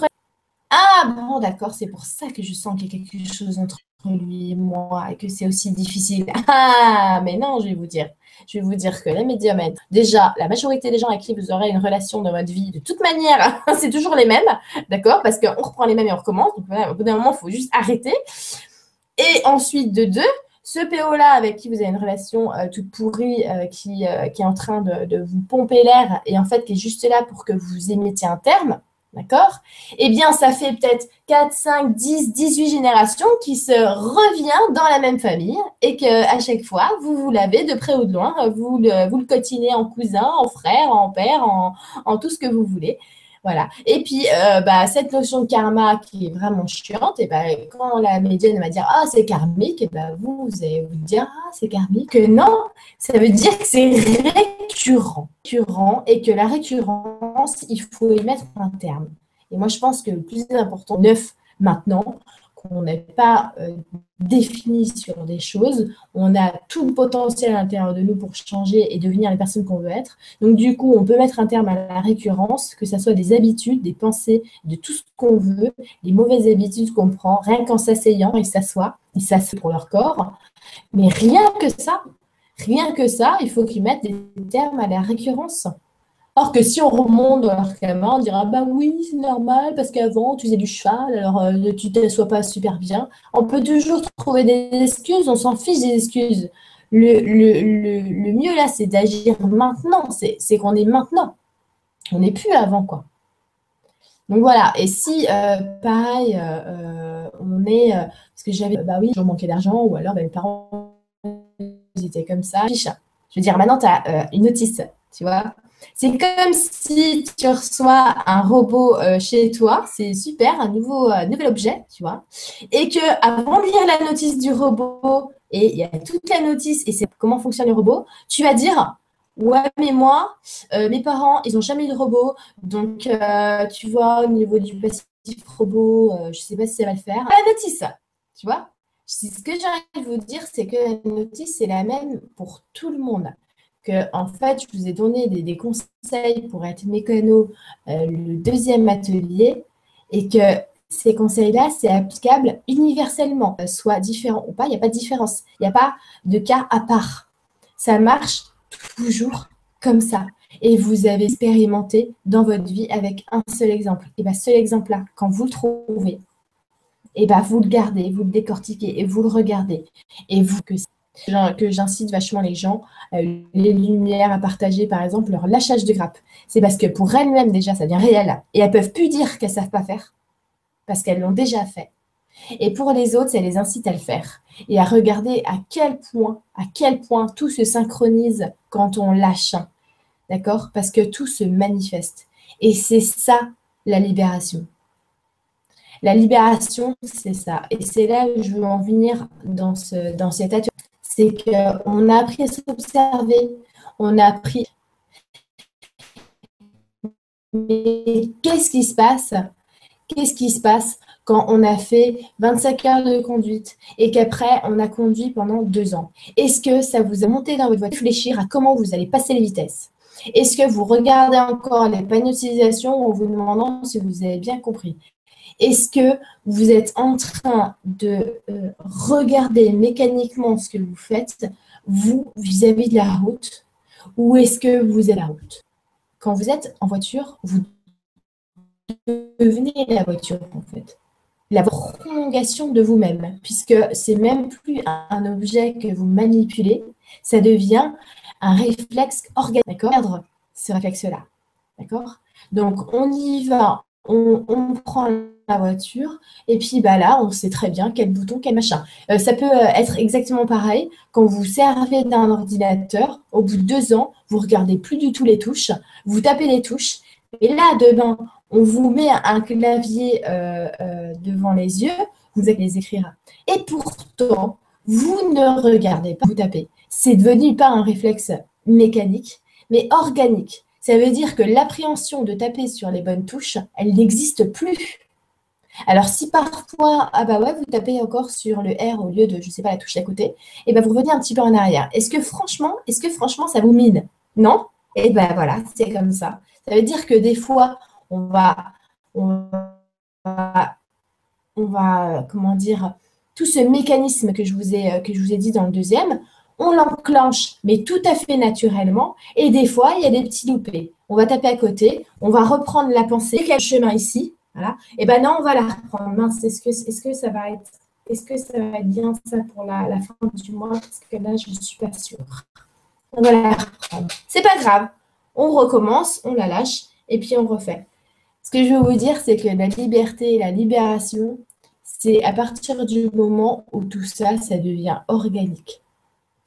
S1: ah bon, d'accord, c'est pour ça que je sens qu'il y a quelque chose entre lui et moi et que c'est aussi difficile. Ah, mais non, je vais vous dire. Je vais vous dire que les médiums, déjà, la majorité des gens avec qui vous aurez une relation dans votre vie, de toute manière, c'est toujours les mêmes, d'accord? Parce qu'on reprend les mêmes et on recommence. Donc, au bout d'un moment, il faut juste arrêter. Et ensuite, de deux, ce PO-là avec qui vous avez une relation euh, toute pourrie, euh, qui, euh, qui, est en train de, vous pomper l'air et en fait qui est juste là pour que vous émettiez un terme, D'accord? Eh bien, ça fait peut-être 4, 5, 10, 18 générations qui se revient dans la même famille et que à chaque fois, vous vous l'avez de près ou de loin, vous le, vous cotinez en cousin, en frère, en père, en tout ce que vous voulez. Voilà. Et puis, euh, bah, cette notion de karma qui est vraiment chiante, et bah, quand la médiane va dire Ah, c'est karmique, et bah, vous, allez vous dire Ah, c'est karmique. Que non, ça veut dire que c'est récurrent, récurrent, et que la récurrence, il faut y mettre un terme. Et moi, je pense que le plus important, neuf maintenant, qu'on n'est pas euh, défini sur des choses, on a tout le potentiel à l'intérieur de nous pour changer et devenir les personnes qu'on veut être. Donc du coup, on peut mettre un terme à la récurrence, que ce soit des habitudes, des pensées, de tout ce qu'on veut, les mauvaises habitudes qu'on prend, rien qu'en s'asseyant, ils s'assoient, ils s'assoient pour leur corps. Mais rien que ça, rien que ça, il faut qu'ils mettent des termes à la récurrence. Or que si on remonte dans leur caméra, on dira bah oui, c'est normal parce qu'avant tu faisais du cheval, alors euh, tu ne t'assois pas super bien. On peut toujours trouver des excuses, on s'en fiche des excuses. Le, le, mieux là, c'est d'agir maintenant, c'est qu'on est maintenant. On n'est plus avant quoi. Donc voilà, et si euh, pareil, euh, on est, parce que j'avais, bah oui, je manquais d'argent, ou alors bah, mes parents ils étaient comme ça, Je veux dire, maintenant tu as une notice, tu vois, c'est comme si tu reçois un robot euh, chez toi, c'est super, un nouveau, euh, nouvel objet, tu vois, et que avant de lire la notice du robot, et il y a toute la notice, et c'est comment fonctionne le robot, tu vas dire, ouais, mais moi, euh, mes parents, ils n'ont jamais eu de robot, donc tu vois, au niveau du passif robot, je ne sais pas si ça va le faire. La notice, tu vois, ce que j'ai envie de vous dire, c'est que la notice, c'est la même pour tout le monde que en fait, je vous ai donné des, conseils pour être mécano euh, le deuxième atelier et que ces conseils-là, c'est applicable universellement, euh, soit différent ou pas, il n'y a pas de différence. Il n'y a pas de cas à part. Ça marche toujours comme ça. Et vous avez expérimenté dans votre vie avec un seul exemple. Et bien, ce exemple-là, quand vous le trouvez, et ben vous le gardez, vous le décortiquez et vous le regardez. Et vous, que que j'incite vachement les gens, euh, les lumières à partager, par exemple, leur lâchage de grappe. C'est parce que pour elles-mêmes, déjà, ça devient réel. Et elles peuvent plus dire qu'elles savent pas faire, parce qu'elles l'ont déjà fait. Et pour les autres, ça les incite à le faire et à regarder à quel point, à quel point tout se synchronise quand on lâche. D'accord? Parce que tout se manifeste. Et c'est ça la libération. La libération, c'est ça. Et c'est là où je veux en venir dans, ce, dans cet atelier c'est qu'on a appris à s'observer, on a appris. Mais qu'est-ce qui se passe? Qu'est-ce qui se passe quand on a fait 25 heures de conduite et qu'après on a conduit pendant deux ans? Est-ce que ça vous a monté dans votre voiture réfléchir à comment vous allez passer les vitesses? Est-ce que vous regardez encore les panneaux d'utilisation en vous demandant si vous avez bien compris? Est-ce que vous êtes en train de euh, regarder mécaniquement ce que vous faites, vous, vis-à-vis de la route, ou est-ce que vous êtes la route? Quand vous êtes en voiture, vous devenez la voiture, en fait. La prolongation de vous-même, puisque c'est même plus un objet que vous manipulez, ça devient un réflexe organique, Ce réflexe-là, d'accord? Donc, on y va, on, prend la voiture, et puis bah là, on sait très bien quel bouton, quel machin. Euh, ça peut euh, être exactement pareil quand vous servez d'un ordinateur, au bout de deux ans, vous regardez plus du tout les touches, vous tapez les touches, et là, demain, on vous met un clavier euh, devant les yeux, vous allez les écrire. Et pourtant, vous ne regardez pas, vous tapez. C'est devenu pas un réflexe mécanique, mais organique. Ça veut dire que l'appréhension de taper sur les bonnes touches, elle n'existe plus. Alors si parfois, ah bah ouais, vous tapez encore sur le R au lieu de, je sais pas, la touche d'à côté, et eh ben vous revenez un petit peu en arrière. Est-ce que franchement, est-ce que franchement ça vous mine? Non? Et eh ben voilà, c'est comme ça. Ça veut dire que des fois, on va, on va, on va, comment dire, tout ce mécanisme que je vous ai, que je vous ai dit dans le deuxième, on l'enclenche, mais tout à fait naturellement. Et des fois, il y a des petits loupés. On va taper à côté, on va reprendre la pensée. Quel chemin ici. Et ben non, on va la reprendre. Mince, est-ce que, est que ça va être est-ce que ça va être bien ça pour la, fin du mois? Parce que là, je ne suis pas sûre. On va la reprendre. C'est pas grave. On recommence, on la lâche et puis on refait. Ce que je veux vous dire, c'est que la liberté et la libération, c'est à partir du moment où tout ça, ça devient organique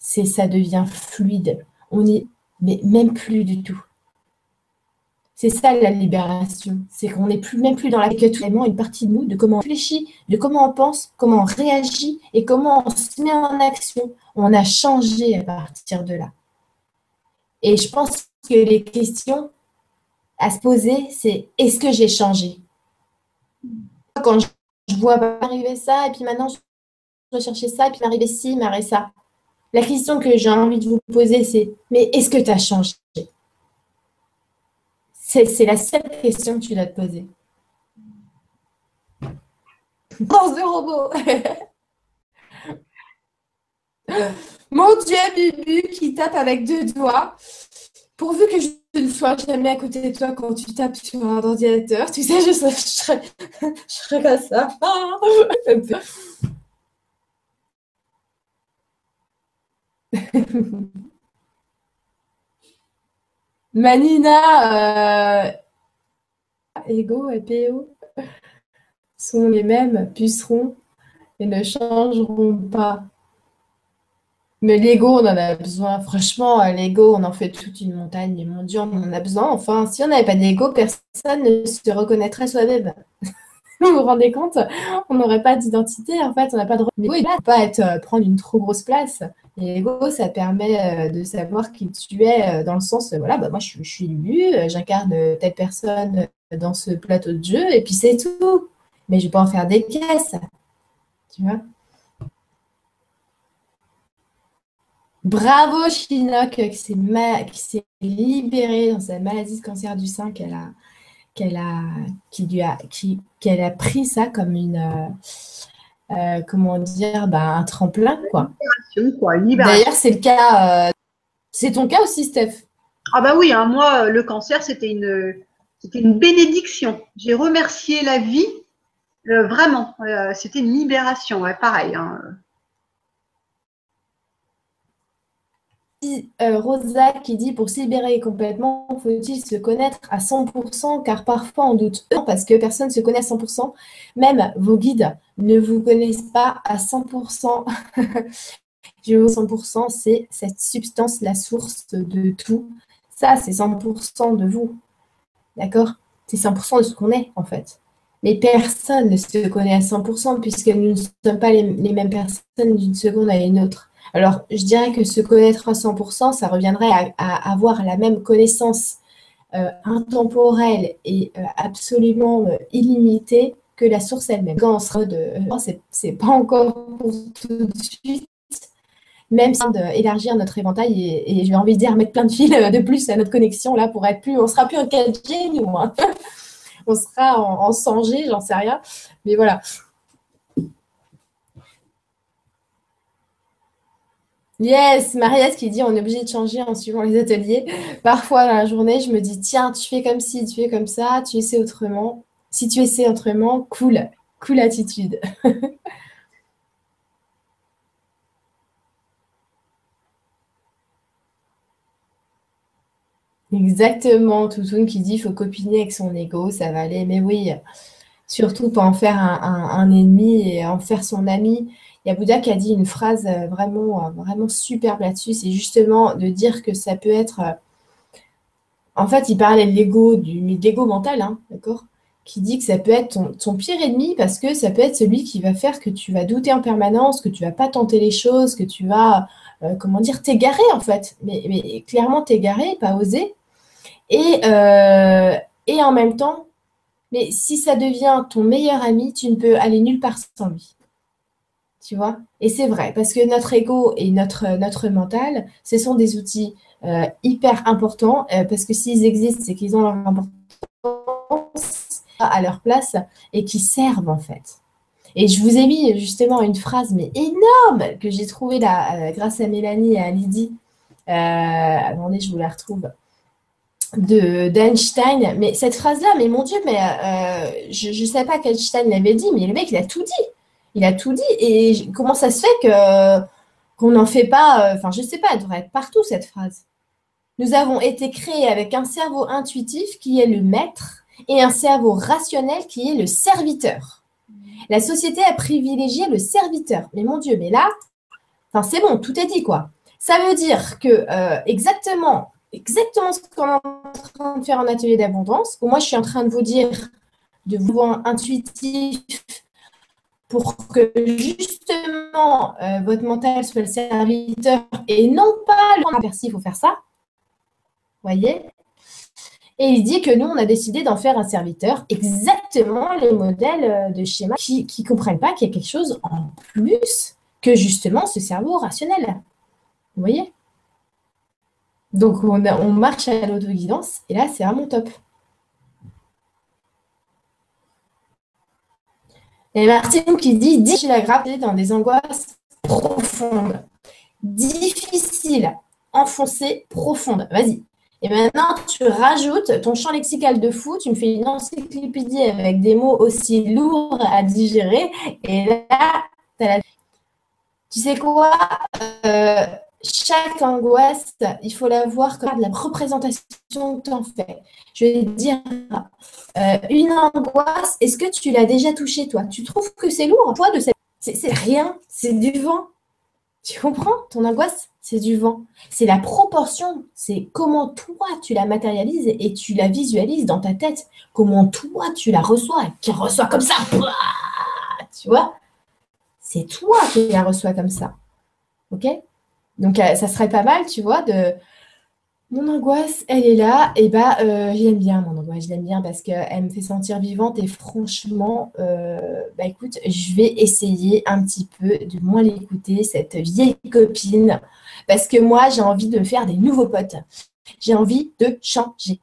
S1: c'est ça devient fluide. On mais même plus du tout. C'est ça la libération. C'est qu'on n'est plus même plus dans la vraiment une partie de nous, de comment on réfléchit, de comment on pense, comment on réagit et comment on se met en action. On a changé à partir de là. Et je pense que les questions à se poser, c'est est-ce que j'ai changé? Quand je vois arriver ça, et puis maintenant je recherchais ça, et puis m'arriver ci, m'arriver ça. La question que j'ai envie de vous poser, c'est mais est-ce que tu as changé? C'est la seule question que tu dois te poser. Pense de robot Mon Dieu, Bibu qui tape avec deux doigts. Pourvu que je ne sois jamais à côté de toi quand tu tapes sur un ordinateur, tu sais, je serais, je serais comme ça. Manina, euh, Ego et PO sont les mêmes, puceront et ne changeront pas. Mais l'ego, on en a besoin. Franchement, l'ego, on en fait toute une montagne. Mon Dieu, on en a besoin. Enfin, si on n'avait pas d'ego, personne ne se reconnaîtrait soi-même. vous vous rendez compte? On n'aurait pas d'identité, en fait, on n'a pas de... Mais il ne pas être, euh, prendre une trop grosse place. L'ego, ça permet euh, de savoir qui tu es euh, dans le sens, voilà, bah, moi je, suis Lulu, j'incarne telle personne dans ce plateau de jeu, et puis c'est tout. Mais je vais pas en faire des caisses. Tu vois Bravo Chinook qui s'est libérée dans sa maladie de cancer du sein qu'elle a, pris ça comme une, euh, euh, comment dire, bah, un tremplin, quoi. quoi D'ailleurs, c'est le cas, euh, c'est ton cas aussi, Steph?
S2: Ah bah oui, hein, moi, le cancer, c'était une, c'était une bénédiction. J'ai remercié la vie, vraiment. c'était une libération, pareil. Hein.
S1: Euh, Rosa qui dit pour se libérer complètement, faut-il se connaître à 100% car parfois on doute. Parce que personne ne se connaît à 100%. Même vos guides ne vous connaissent pas à 100%. Je veux 100%, c'est cette substance, la source de tout. Ça, c'est 100% de vous. D'accord? C'est 100% de ce qu'on est, en fait. Mais personne ne se connaît à 100% puisque nous ne sommes pas les mêmes personnes d'une seconde à une autre. Alors, je dirais que se connaître à 100%, ça reviendrait à, avoir la même connaissance euh, intemporelle et euh, absolument euh, illimitée que la source elle-même. Quand on sera de, c'est pas encore tout de suite, même sans élargir notre éventail et, j'ai envie de dire mettre plein de fils de plus à notre connexion là pour être plus, on sera plus en 4G nous, hein. on sera en, en 100G, j'en sais rien, mais voilà. Yes, Mariette qui dit on est obligé de changer en suivant les ateliers. Parfois dans la journée, je me dis tiens, tu fais comme ci, tu fais comme ça, tu essaies autrement. Si tu essaies autrement, cool, cool attitude. Exactement, Toutoun qui dit faut copiner avec son ego, ça va aller. Mais oui, surtout pas en faire un, ennemi et en faire son ami. Il y a Bouddha qui a dit une phrase euh, vraiment, euh, vraiment superbe là-dessus, c'est justement de dire que ça peut être. Euh, en fait, il parlait de l'ego, du l'ego mental, hein, d'accord Qui dit que ça peut être ton, pire ennemi parce que ça peut être celui qui va faire que tu vas douter en permanence, que tu vas pas tenter les choses, que tu vas, comment dire, t'égarer en fait. Mais, mais clairement t'égarer, pas oser. Et, et en même temps, mais si ça devient ton meilleur ami, tu ne peux aller nulle part sans lui. Tu vois Et c'est vrai, parce que notre ego et notre, notre mental, ce sont des outils euh, hyper importants, euh, parce que s'ils existent, c'est qu'ils ont leur importance à leur place et qui servent en fait. Et je vous ai mis justement une phrase, mais énorme, que j'ai trouvée là, euh, grâce à Mélanie et à Lydie. attendez, je vous la retrouve de d'Einstein. Mais cette phrase-là, mais mon Dieu, mais je ne sais pas qu'Einstein l'avait dit, mais le mec, il a tout dit. Il a tout dit. Et comment ça se fait qu'on n'en fait pas euh, Enfin, je ne sais pas, elle devrait être partout, cette phrase. Nous avons été créés avec un cerveau intuitif qui est le maître et un cerveau rationnel qui est le serviteur. La société a privilégié le serviteur. Mais mon Dieu, mais là, c'est bon, tout est dit, quoi. Ça veut dire que euh, exactement exactement ce qu'on est en train de faire en atelier d'abondance, moi je suis en train de vous dire de vous voir intuitif pour que justement euh, votre mental soit le serviteur et non pas le merci, il faut faire ça. Voyez? Et il dit que nous, on a décidé d'en faire un serviteur, exactement les modèles euh, de schéma qui ne comprennent pas qu'il y a quelque chose en plus que justement ce cerveau rationnel. Vous voyez? Donc, on, marche à l'autoguidance et là, c'est vraiment top. Et Martine qui dit Dis la gravité dans des angoisses profondes, difficiles, enfoncées, profondes. Vas-y. Et maintenant, tu rajoutes ton champ lexical de fou, tu me fais une encyclopédie avec des mots aussi lourds à digérer. Et là. Tu sais quoi euh, chaque angoisse, il faut la voir comme la représentation que tu en fais. Je vais dire, euh, une angoisse, est-ce que tu l'as déjà touchée, toi? Tu trouves que c'est lourd Toi, de cette... c'est rien, c'est du vent. Tu comprends? Ton angoisse, c'est du vent. C'est la proportion, c'est comment toi tu la matérialises et tu la visualises dans ta tête. Comment toi tu la reçois, qui reçoit comme ça. Tu vois? C'est toi qui la reçois comme ça. OK? Donc, euh, ça serait pas mal, tu vois, de mon angoisse, elle est là, et bah, euh, je l'aime bien, mon angoisse, je l'aime bien parce qu'elle me fait sentir vivante et franchement, euh, bah écoute, je vais essayer un petit peu de moins l'écouter, cette vieille copine, parce que moi, j'ai envie de faire des nouveaux potes. J'ai envie de changer.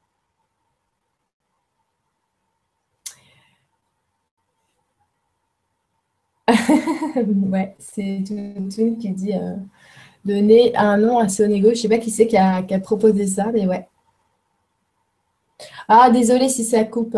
S1: ouais, c'est tout qui dit donner un nom à son ego. Je ne sais pas qui c'est qui a, proposé ça, mais ouais. Ah, désolé si ça coupe.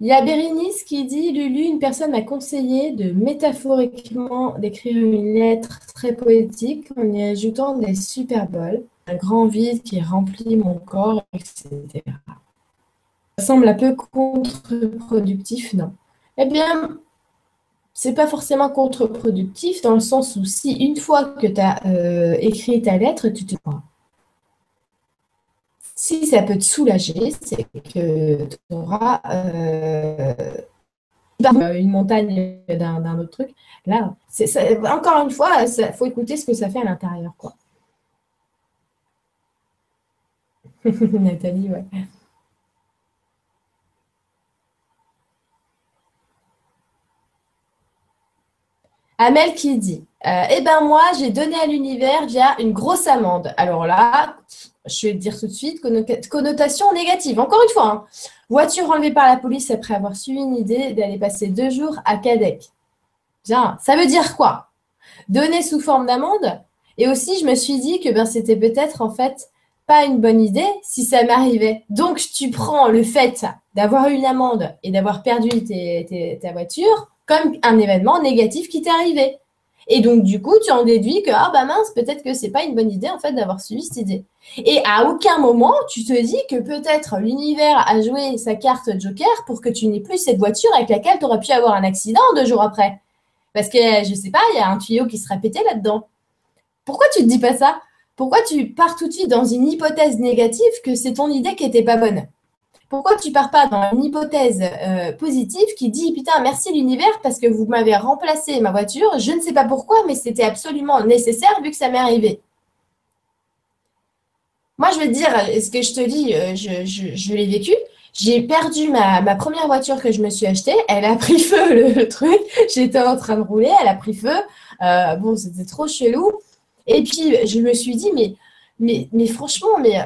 S1: Il y a Bérénice qui dit Lulu, une personne m'a conseillé de métaphoriquement d'écrire une lettre très poétique en y ajoutant des superboles, un grand vide qui remplit mon corps, etc semble un peu contre-productif, non. Eh bien, c'est pas forcément contre-productif dans le sens où si une fois que tu as euh, écrit ta lettre, tu te prends. Si ça peut te soulager, c'est que tu auras euh, une montagne d'un autre truc. Là, encore une fois, il faut écouter ce que ça fait à l'intérieur. Nathalie, ouais. Amel qui dit euh, Eh ben moi, j'ai donné à l'univers via une grosse amende. Alors là, je vais te dire tout de suite, connotation négative. Encore une fois, hein. voiture enlevée par la police après avoir suivi une idée d'aller passer deux jours à Cadec. Bien, ça veut dire quoi? Donner sous forme d'amende? Et aussi, je me suis dit que ben, c'était peut-être en fait pas une bonne idée si ça m'arrivait. Donc, tu prends le fait d'avoir eu une amende et d'avoir perdu ta voiture comme un événement négatif qui t'est arrivé. Et donc, du coup, tu en déduis que, ah bah mince, peut-être que c'est pas une bonne idée, en fait, d'avoir suivi cette idée. Et à aucun moment, tu te dis que peut-être l'univers a joué sa carte Joker pour que tu n'aies plus cette voiture avec laquelle tu aurais pu avoir un accident deux jours après. Parce que, je sais pas, il y a un tuyau qui sera pété là-dedans. Pourquoi tu te dis pas ça? Pourquoi tu pars tout de suite dans une hypothèse négative que c'est ton idée qui était pas bonne? Pourquoi tu pars pas dans une hypothèse euh, positive qui dit putain merci l'univers parce que vous m'avez remplacé ma voiture, je ne sais pas pourquoi mais c'était absolument nécessaire vu que ça m'est arrivé. Moi je vais te dire ce que je te dis, euh, je, l'ai vécu. J'ai perdu ma, première voiture que je me suis achetée. Elle a pris feu le, truc. J'étais en train de rouler, elle a pris feu. Euh, bon, c'était trop chelou. Et puis je me suis dit mais, mais franchement mais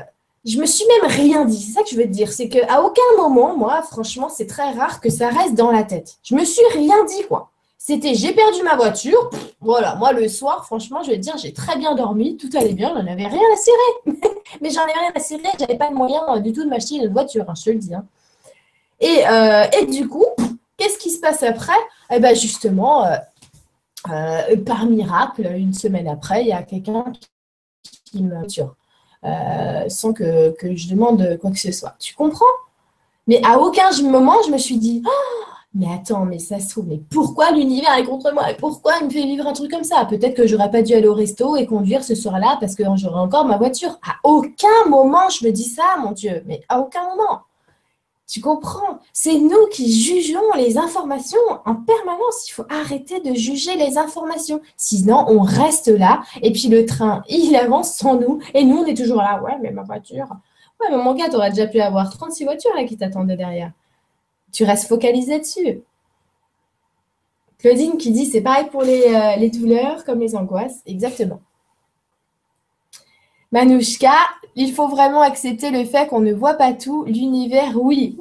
S1: je me suis même rien dit. C'est ça que je veux te dire. C'est qu'à aucun moment, moi, franchement, c'est très rare que ça reste dans la tête. Je me suis rien dit, quoi. C'était j'ai perdu ma voiture. voilà, moi, le soir, franchement, je vais te dire, j'ai très bien dormi. Tout allait bien. J'en avais rien à serrer. Mais j'en ai rien à serrer. J'avais pas de moyen euh, du tout de m'acheter une voiture, hein, je te le dis. Hein. Et, euh, et, du coup, qu'est-ce qui se passe après? Eh bien, justement, euh, par miracle, une semaine après, il y a quelqu'un qui me voiture. Euh, sans que, je demande quoi que ce soit. Tu comprends? Mais à aucun moment, je me suis dit, oh, mais attends, mais ça se trouve, mais pourquoi l'univers est contre moi? Pourquoi il me fait vivre un truc comme ça? Peut-être que j'aurais pas dû aller au resto et conduire ce soir-là parce que j'aurais encore ma voiture. À aucun moment, je me dis ça, mon Dieu, mais à aucun moment. Tu comprends? C'est nous qui jugeons les informations en permanence. Il faut arrêter de juger les informations. Sinon, on reste là et puis le train, il avance sans nous et nous, on est toujours là. Ouais, mais ma voiture. Ouais, mais mon gars, tu aurais déjà pu avoir 36 voitures qui t'attendaient derrière. Tu restes focalisé dessus. Claudine qui dit c'est pareil pour les, euh, les douleurs comme les angoisses. Exactement. Manouchka, il faut vraiment accepter le fait qu'on ne voit pas tout. L'univers, oui.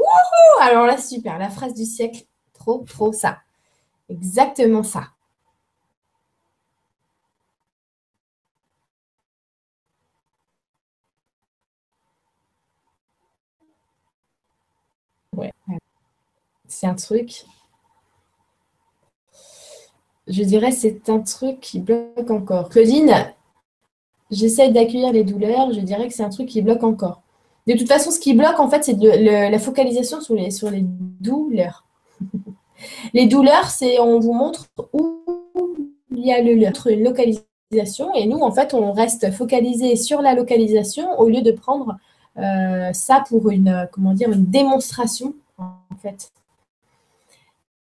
S1: Alors là, super. La phrase du siècle. Trop, trop ça. Exactement ça. Ouais. C'est un truc. Je dirais c'est un truc qui bloque encore. Claudine, j'essaie d'accueillir les douleurs, je dirais que c'est un truc qui bloque encore. De toute façon, ce qui bloque, en fait, c'est la focalisation sur les, douleurs. les douleurs, c'est on vous montre où il y a le, notre localisation et nous, en fait, on reste focalisé sur la localisation au lieu de prendre euh, ça pour une, comment dire, une démonstration, en fait.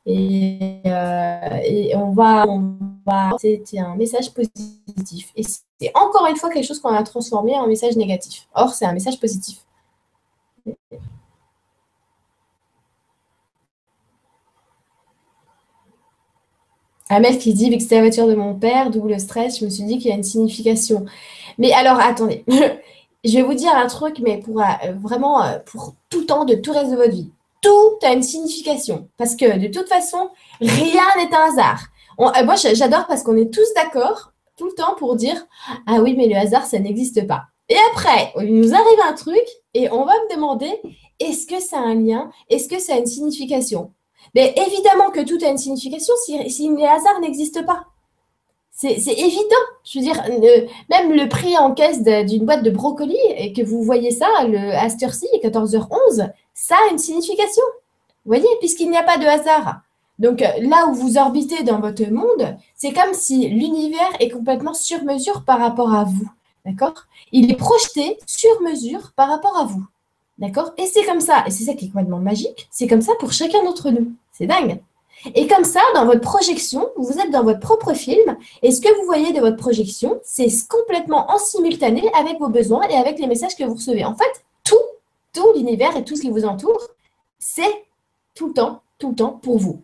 S1: Et, euh, et on va, on va c'était un message positif. Et c'est encore une fois quelque chose qu'on a transformé en message négatif. Or, c'est un message positif. Amel qui dit, vu que c'était la voiture de mon père, d'où le stress, je me suis dit qu'il y a une signification. Mais alors, attendez, je vais vous dire un truc, mais pour euh, vraiment euh, pour tout le temps, de tout reste de votre vie. Tout a une signification. Parce que de toute façon, rien n'est un hasard. Euh, moi, j'adore parce qu'on est tous d'accord tout le temps pour dire Ah oui, mais le hasard, ça n'existe pas. Et après, il nous arrive un truc et on va me demander est-ce que ça a un lien? Est-ce que ça a une signification? Mais évidemment que tout a une signification si, si les hasards n'existent pas. C'est évident. Je veux dire, même le prix en caisse d'une boîte de brocoli, et que vous voyez ça, le, à cette heure-ci, 14h11, ça a une signification. Vous voyez, puisqu'il n'y a pas de hasard. Donc là où vous orbitez dans votre monde, c'est comme si l'univers est complètement sur mesure par rapport à vous. D'accord? Il est projeté sur mesure par rapport à vous. D'accord? Et c'est comme ça, et c'est ça qui est complètement magique, c'est comme ça pour chacun d'entre nous. C'est dingue. Et comme ça, dans votre projection, vous êtes dans votre propre film, et ce que vous voyez de votre projection, c'est complètement en simultané avec vos besoins et avec les messages que vous recevez. En fait, tout, tout l'univers et tout ce qui vous entoure, c'est tout le temps, tout le temps pour vous.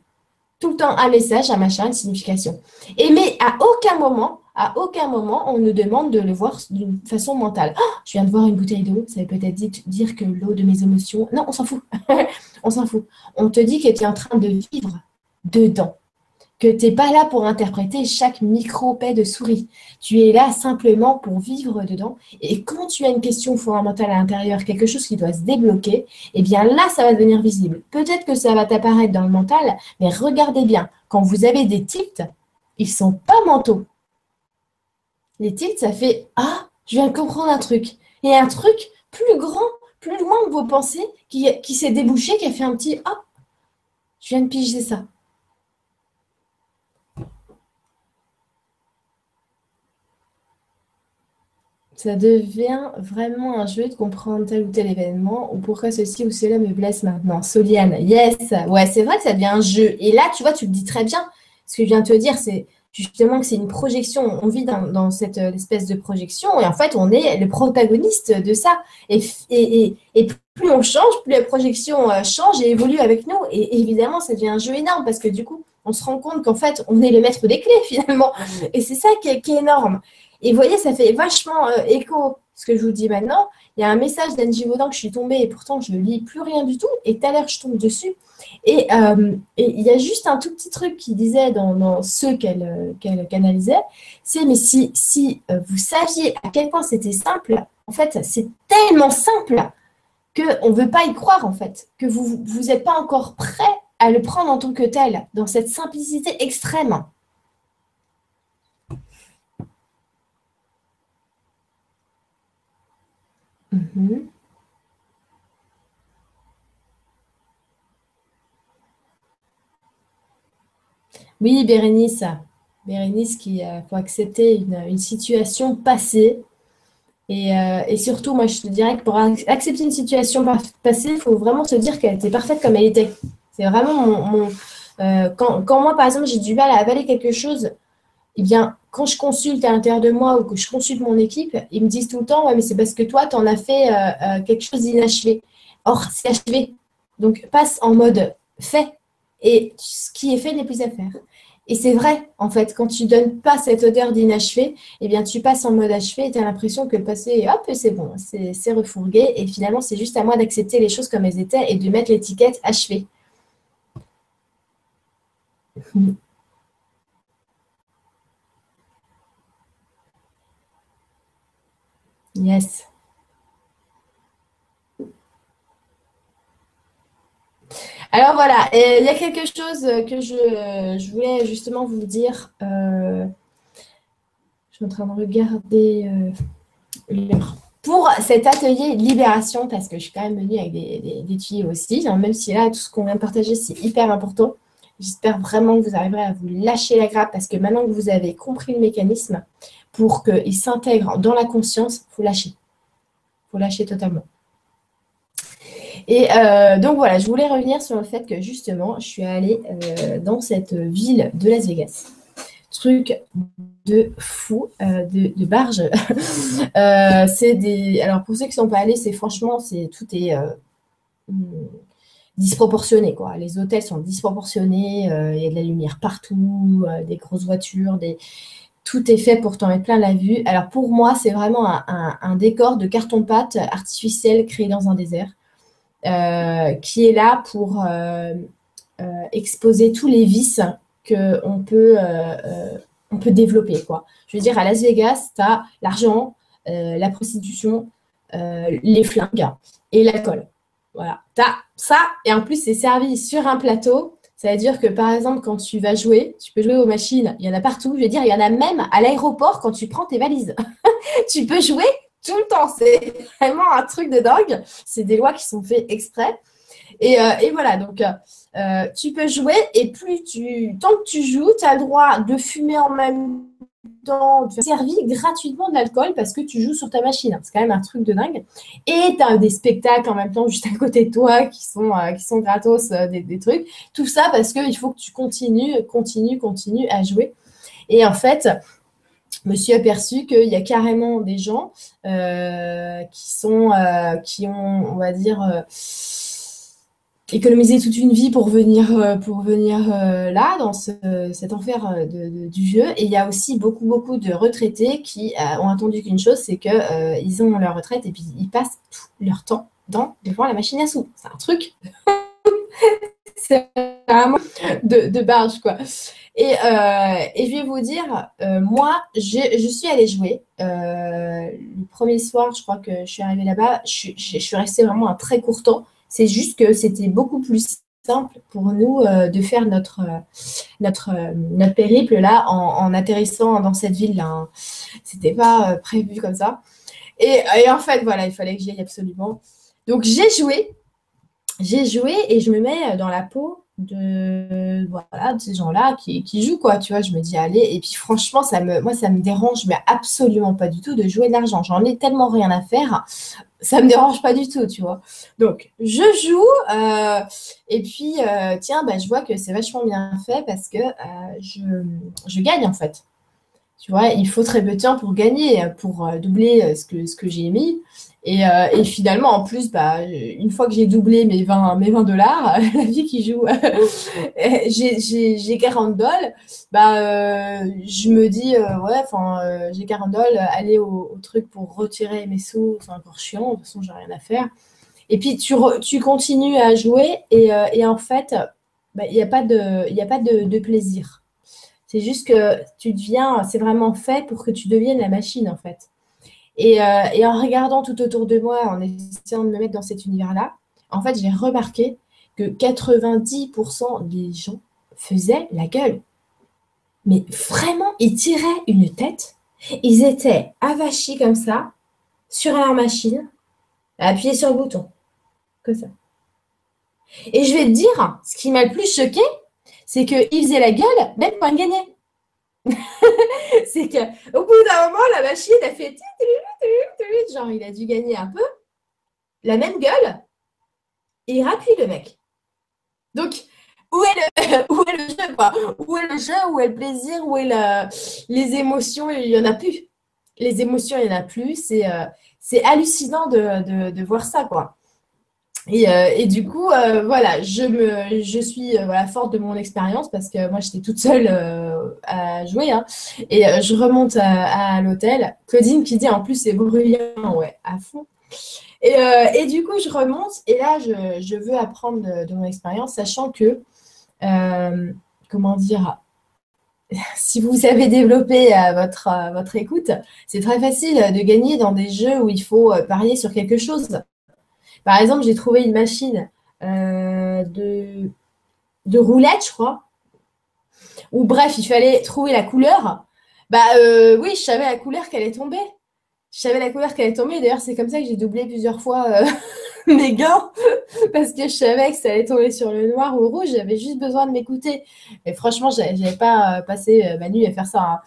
S1: Tout le temps un message, un machin, une signification. Et mais à aucun moment, à aucun moment, on nous demande de le voir d'une façon mentale. Ah, je viens de voir une bouteille d'eau, ça veut peut-être dire que l'eau de mes émotions. Non, on s'en fout. on s'en fout. On te dit que tu es en train de vivre dedans. Que tu n'es pas là pour interpréter chaque micro-paix de souris. Tu es là simplement pour vivre dedans. Et quand tu as une question fondamentale à l'intérieur, quelque chose qui doit se débloquer, eh bien là, ça va devenir visible. Peut-être que ça va t'apparaître dans le mental, mais regardez bien. Quand vous avez des tips, ils sont pas mentaux. Les tilts, ça fait Ah, je viens de comprendre un truc. Et un truc plus grand, plus loin que vos pensées, qui, qui s'est débouché, qui a fait un petit Ah, je viens de piger ça. Ça devient vraiment un jeu de comprendre tel ou tel événement ou pourquoi ceci ou cela me blesse maintenant. Soliane, yes, ouais, c'est vrai que ça devient un jeu. Et là, tu vois, tu le dis très bien. Ce que je viens de te dire, c'est justement que c'est une projection. On vit dans, cette euh, espèce de projection et en fait, on est le protagoniste de ça. Et, et, et, plus on change, plus la projection euh, change et évolue avec nous. Et évidemment, ça devient un jeu énorme parce que du coup, on se rend compte qu'en fait, on est le maître des clés finalement. Et c'est ça qui est énorme. Et vous voyez, ça fait vachement euh, écho ce que je vous dis maintenant. Il y a un message d'Angie Vaudan que je suis tombée et pourtant je ne lis plus rien du tout. Et tout à l'heure, je tombe dessus. Et, euh, il y a juste un tout petit truc qui disait dans, ceux qu'elle euh, qu'elle canalisait, c'est mais si, si vous saviez à quel point c'était simple, en fait, c'est tellement simple qu'on ne veut pas y croire, en fait, que vous n'êtes pas encore prêt à le prendre en tant que tel, dans cette simplicité extrême. Mhm. Oui, Bérénice. Bérénice, qui euh, faut accepter une, situation passée. Euh, et, surtout, moi, je te dirais que pour accepter une situation passée, il faut vraiment se dire qu'elle était parfaite comme elle était. C'est vraiment mon. Euh, quand, quand, moi, par exemple, j'ai du mal à avaler quelque chose, eh bien, quand je consulte à l'intérieur de moi ou que je consulte mon équipe, ils me disent tout le temps, ouais, mais c'est parce que toi, tu en as fait euh, euh, quelque chose d'inachevé. Or, c'est achevé. Donc, passe en mode fait. Et ce qui est fait n'est plus à faire. Et c'est vrai, en fait, quand tu donnes pas cette odeur d'inachevé, eh bien, tu passes en mode achevé et tu as l'impression que le passé, hop, c'est bon, c'est refourgué. Et finalement, c'est juste à moi d'accepter les choses comme elles étaient et de mettre l'étiquette achevé. Yes. Alors voilà, il y a quelque chose que je, voulais justement vous dire. Euh, je suis en train de regarder euh, Pour cet atelier libération, parce que je suis quand même venue avec des, des, tuyaux aussi, hein, même si là, tout ce qu'on vient de partager, c'est hyper important. J'espère vraiment que vous arriverez à vous lâcher la grappe parce que maintenant que vous avez compris le mécanisme, pour qu'il s'intègre dans la conscience, il faut lâcher. Il faut lâcher totalement. Et euh, donc voilà, je voulais revenir sur le fait que justement, je suis allée euh, dans cette ville de Las Vegas. Truc de fou, euh, de, barge. c'est des. Alors pour ceux qui ne sont pas allés, c'est franchement, c'est tout est disproportionné. Quoi. Les hôtels sont disproportionnés, il y a de la lumière partout, des grosses voitures, des, tout est fait pour t'en mettre plein la vue. Alors pour moi, c'est vraiment un, décor de carton-pâte artificiel créé dans un désert, euh, qui est là pour euh, euh, exposer tous les vices qu'on peut, peut développer. Je veux dire, à Las Vegas, tu as l'argent, la prostitution, les flingues et l'alcool. Voilà, tu as ça, et en plus, c'est servi sur un plateau c'est-à-dire que par exemple, quand tu vas jouer, tu peux jouer aux machines, il y en a partout. Je veux dire, il y en a même à l'aéroport quand tu prends tes valises. tu peux jouer tout le temps. C'est vraiment un truc de dingue. C'est des lois qui sont faites exprès. Et, euh, voilà, donc euh, tu peux jouer et plus tu, tant que tu joues, tu as le droit de fumer en même tu servi gratuitement de l'alcool parce que tu joues sur ta machine. C'est quand même un truc de dingue. Et tu as des spectacles en même temps juste à côté de toi qui sont, euh, qui sont gratos, euh, des, trucs. Tout ça parce qu'il faut que tu continues, continues, continues à jouer. Et en fait, je me suis aperçue qu'il y a carrément des gens euh, qui sont, qui ont, on va dire, économiser toute une vie pour venir, euh, pour venir euh, là, dans cet enfer euh, du jeu. Et il y a aussi beaucoup, beaucoup de retraités qui ont attendu qu'une chose, c'est qu'ils ils ont leur retraite et puis ils passent tout leur temps dans, devant la machine à sous. C'est un truc. c'est vraiment de, de, barge, quoi. Et, et, je vais vous dire, moi, je, je, suis allée jouer. le premier soir, je crois que je suis arrivée là-bas, je, je, suis restée vraiment un très court temps c'est juste que c'était beaucoup plus simple pour nous euh, de faire notre, euh, notre, euh, notre périple là en, atterrissant dans cette ville-là. Hein. C'était pas prévu comme ça. Et, en fait, voilà, il fallait que j'y aille absolument. Donc j'ai joué, j'ai joué et je me mets dans la peau de voilà de ces gens-là qui, qui, jouent quoi tu vois je me dis allez et puis franchement ça me moi ça me dérange mais absolument pas du tout de jouer de l'argent. J'en ai tellement rien à faire ça me dérange pas du tout tu vois. Donc je joue euh, et puis euh, tiens bah, je vois que c'est vachement bien fait parce que euh, je, je, gagne en fait tu vois il faut très peu de temps pour gagner pour doubler ce que ce que j'ai mis euh, et, finalement, en plus, bah, une fois que j'ai doublé mes 20, mes 20 dollars, la vie qui joue, j'ai 40 dollars, bah, euh, je me dis, euh, ouais, enfin, j'ai 40 dollars, aller au, truc pour retirer mes sous, c'est encore chiant, de toute façon, j'ai rien à faire. Et puis, tu, tu continues à jouer et, et en fait, bah, il n'y a pas de, y a pas de, de plaisir. C'est juste que tu deviens, c'est vraiment fait pour que tu deviennes la machine, en fait. Euh, et, en regardant tout autour de moi, en essayant de me mettre dans cet univers-là, en fait, j'ai remarqué que 90% des gens faisaient la gueule. Mais vraiment, ils tiraient une tête. Ils étaient avachis comme ça, sur leur machine, à appuyer sur le bouton. Comme ça. Et je vais te dire, ce qui m'a le plus choqué, c'est qu'ils faisaient la gueule même quand ils gagnaient. c'est qu'au bout d'un moment, la machine a fait genre il a dû gagner un peu, la même gueule, et il rappuie le mec. Donc, où est le, où jeu quoi? Où est le jeu? Où est le plaisir? Où est les émotions? Il n'y en a plus. Les émotions, il n'y en a plus. C'est euh, hallucinant de, de, voir ça, quoi. Euh, et, du coup, euh, voilà, je, me, je suis euh, voilà, forte de mon expérience parce que moi, j'étais toute seule à jouer. Hein, et je remonte à, l'hôtel. Claudine qui dit en plus, c'est bruyant, ouais, à fond. Et, et, du coup, je remonte et là, je, je veux apprendre de, mon expérience, sachant que, comment dire, si vous avez développé votre, votre écoute, c'est très facile de gagner dans des jeux où il faut parier sur quelque chose. Par exemple, j'ai trouvé une machine euh, de, roulette, je crois. Ou bref, il fallait trouver la couleur. Bah euh, oui, je savais la couleur qu'elle est tombée. Je savais la couleur qu'elle est tombée. D'ailleurs, c'est comme ça que j'ai doublé plusieurs fois euh, mes gants. parce que je savais que ça allait tomber sur le noir ou le rouge. J'avais juste besoin de m'écouter. Et franchement, je n'avais pas passé ma nuit à faire ça. Hein.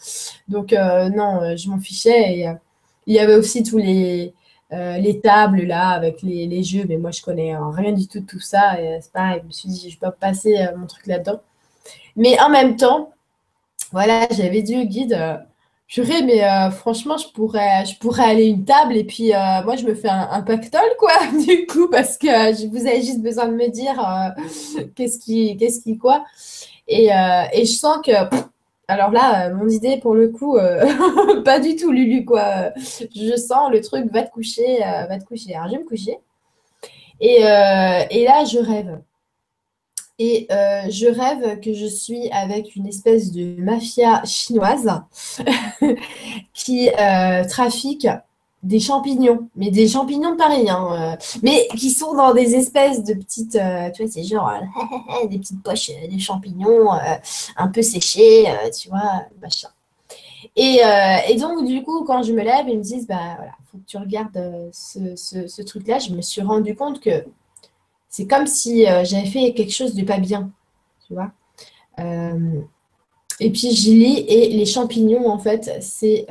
S1: Donc, non, je m'en fichais. Il y avait aussi tous les, euh, les tables là avec les, jeux, mais moi je connais rien du tout de tout ça. Et c'est pareil, je me suis dit, je peux pas passer euh, mon truc là-dedans. Mais en même temps, voilà, j'avais dit au guide, euh, purée, mais franchement, je pourrais, je pourrais aller une table et puis moi je me fais un, pactole, quoi, du coup, parce que vous avez juste besoin de me dire qu'est-ce qui, qu'est-ce qui, quoi. Et, et je sens que alors là, euh, mon idée, pour le coup, euh, pas du tout, Lulu, quoi. Je sens le truc, va te coucher, euh, va te coucher. Alors, je vais me coucher. Et, là, je rêve. Et je rêve que je suis avec une espèce de mafia chinoise qui trafique des champignons, mais des champignons de Paris, hein, euh, mais qui sont dans des espèces de petites, euh, tu vois, c'est genre euh, des petites poches de champignons un peu séchés, tu vois, machin. Et, et, donc, du coup, quand je me lève, ils me disent, bah voilà, faut que tu regardes ce, ce, truc-là. Je me suis rendu compte que c'est comme si j'avais fait quelque chose de pas bien, tu vois. et puis, j'y lis, et les champignons, en fait, c'est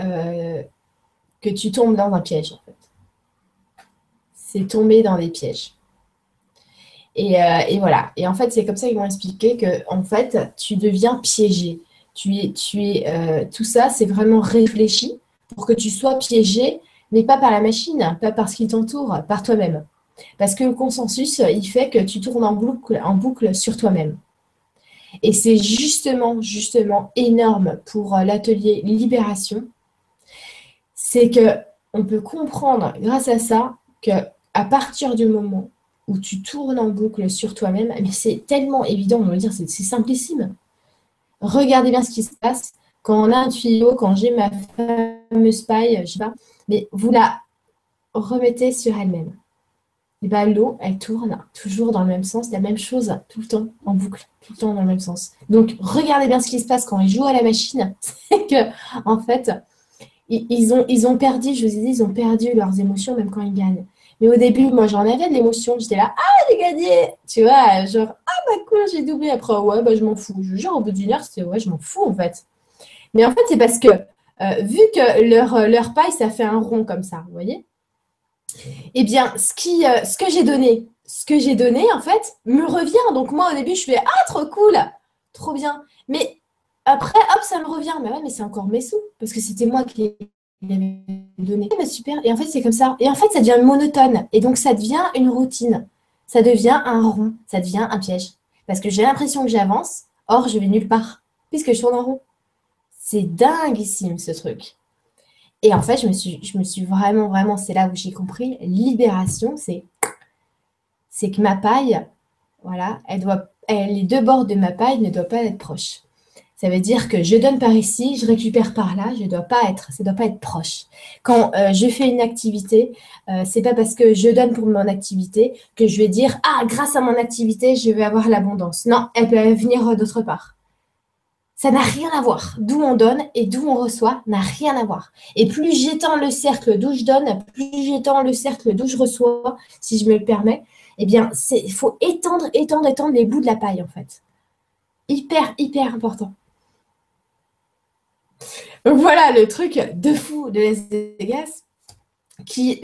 S1: que tu tombes dans un piège, en fait. C'est tomber dans des pièges. Et, euh, voilà. Et en fait, c'est comme ça qu'ils m'ont expliqué que, en fait, tu deviens piégé. Tu es, tu es, euh, tout ça, c'est vraiment réfléchi pour que tu sois piégé, mais pas par la machine, pas par ce qui t'entoure, par toi-même. Parce que le consensus, il fait que tu tournes en boucle, en boucle sur toi-même. Et c'est justement, justement énorme pour l'atelier Libération c'est que on peut comprendre grâce à ça que à partir du moment où tu tournes en boucle sur toi-même, mais c'est tellement évident, on va dire, c'est simplissime. Regardez bien ce qui se passe quand on a un tuyau, quand j'ai ma fameuse paille, je sais pas, mais vous la remettez sur elle-même. et ben l'eau, elle tourne toujours dans le même sens, la même chose tout le temps, en boucle, tout le temps dans le même sens. Donc, regardez bien ce qui se passe quand ils jouent à la machine. C'est que, en fait, ils ont, ils ont perdu, je vous ai dit, ils ont perdu leurs émotions même quand ils gagnent. Mais au début, moi, j'en avais de l'émotion. J'étais là, ah, j'ai gagné Tu vois, genre, ah, bah cool, j'ai doublé. Après, ouais, bah je m'en fous. Je jure, au bout d'une heure, c'était, ouais, je m'en fous, en fait. Mais en fait, c'est parce que, euh, vu que leur, leur paille, ça fait un rond comme ça, vous voyez Eh bien, ce, qui, euh, ce que j'ai donné, ce que j'ai donné, en fait, me revient. Donc, moi, au début, je fais, ah, trop cool Trop bien. Mais après, hop, ça me revient. Mais ouais, mais c'est encore mes sous. Parce que c'était moi qui avait donné. Bah, super. Et en fait, c'est comme ça. Et en fait, ça devient monotone. Et donc, ça devient une routine. Ça devient un rond. Ça devient un piège. Parce que j'ai l'impression que j'avance. Or, je vais nulle part. Puisque je tourne en rond. C'est dinguissime, ce truc. Et en fait, je me suis, je me suis vraiment, vraiment, c'est là où j'ai compris, libération, c'est, c'est que ma paille, voilà, elle doit, les deux bords de ma paille ne doivent pas être proches. Ça veut dire que je donne par ici, je récupère par là, je dois pas être, ça doit pas être proche. Quand euh, je fais une activité, euh, c'est pas parce que je donne pour mon activité que je vais dire ah grâce à mon activité je vais avoir l'abondance. Non, elle peut venir d'autre part. Ça n'a rien à voir. D'où on donne et d'où on reçoit n'a rien à voir. Et plus j'étends le cercle d'où je donne, plus j'étends le cercle d'où je reçois, si je me le permets, eh bien, il faut étendre, étendre, étendre les bouts de la paille, en fait. Hyper, hyper important. Voilà le truc de fou de Las Vegas qui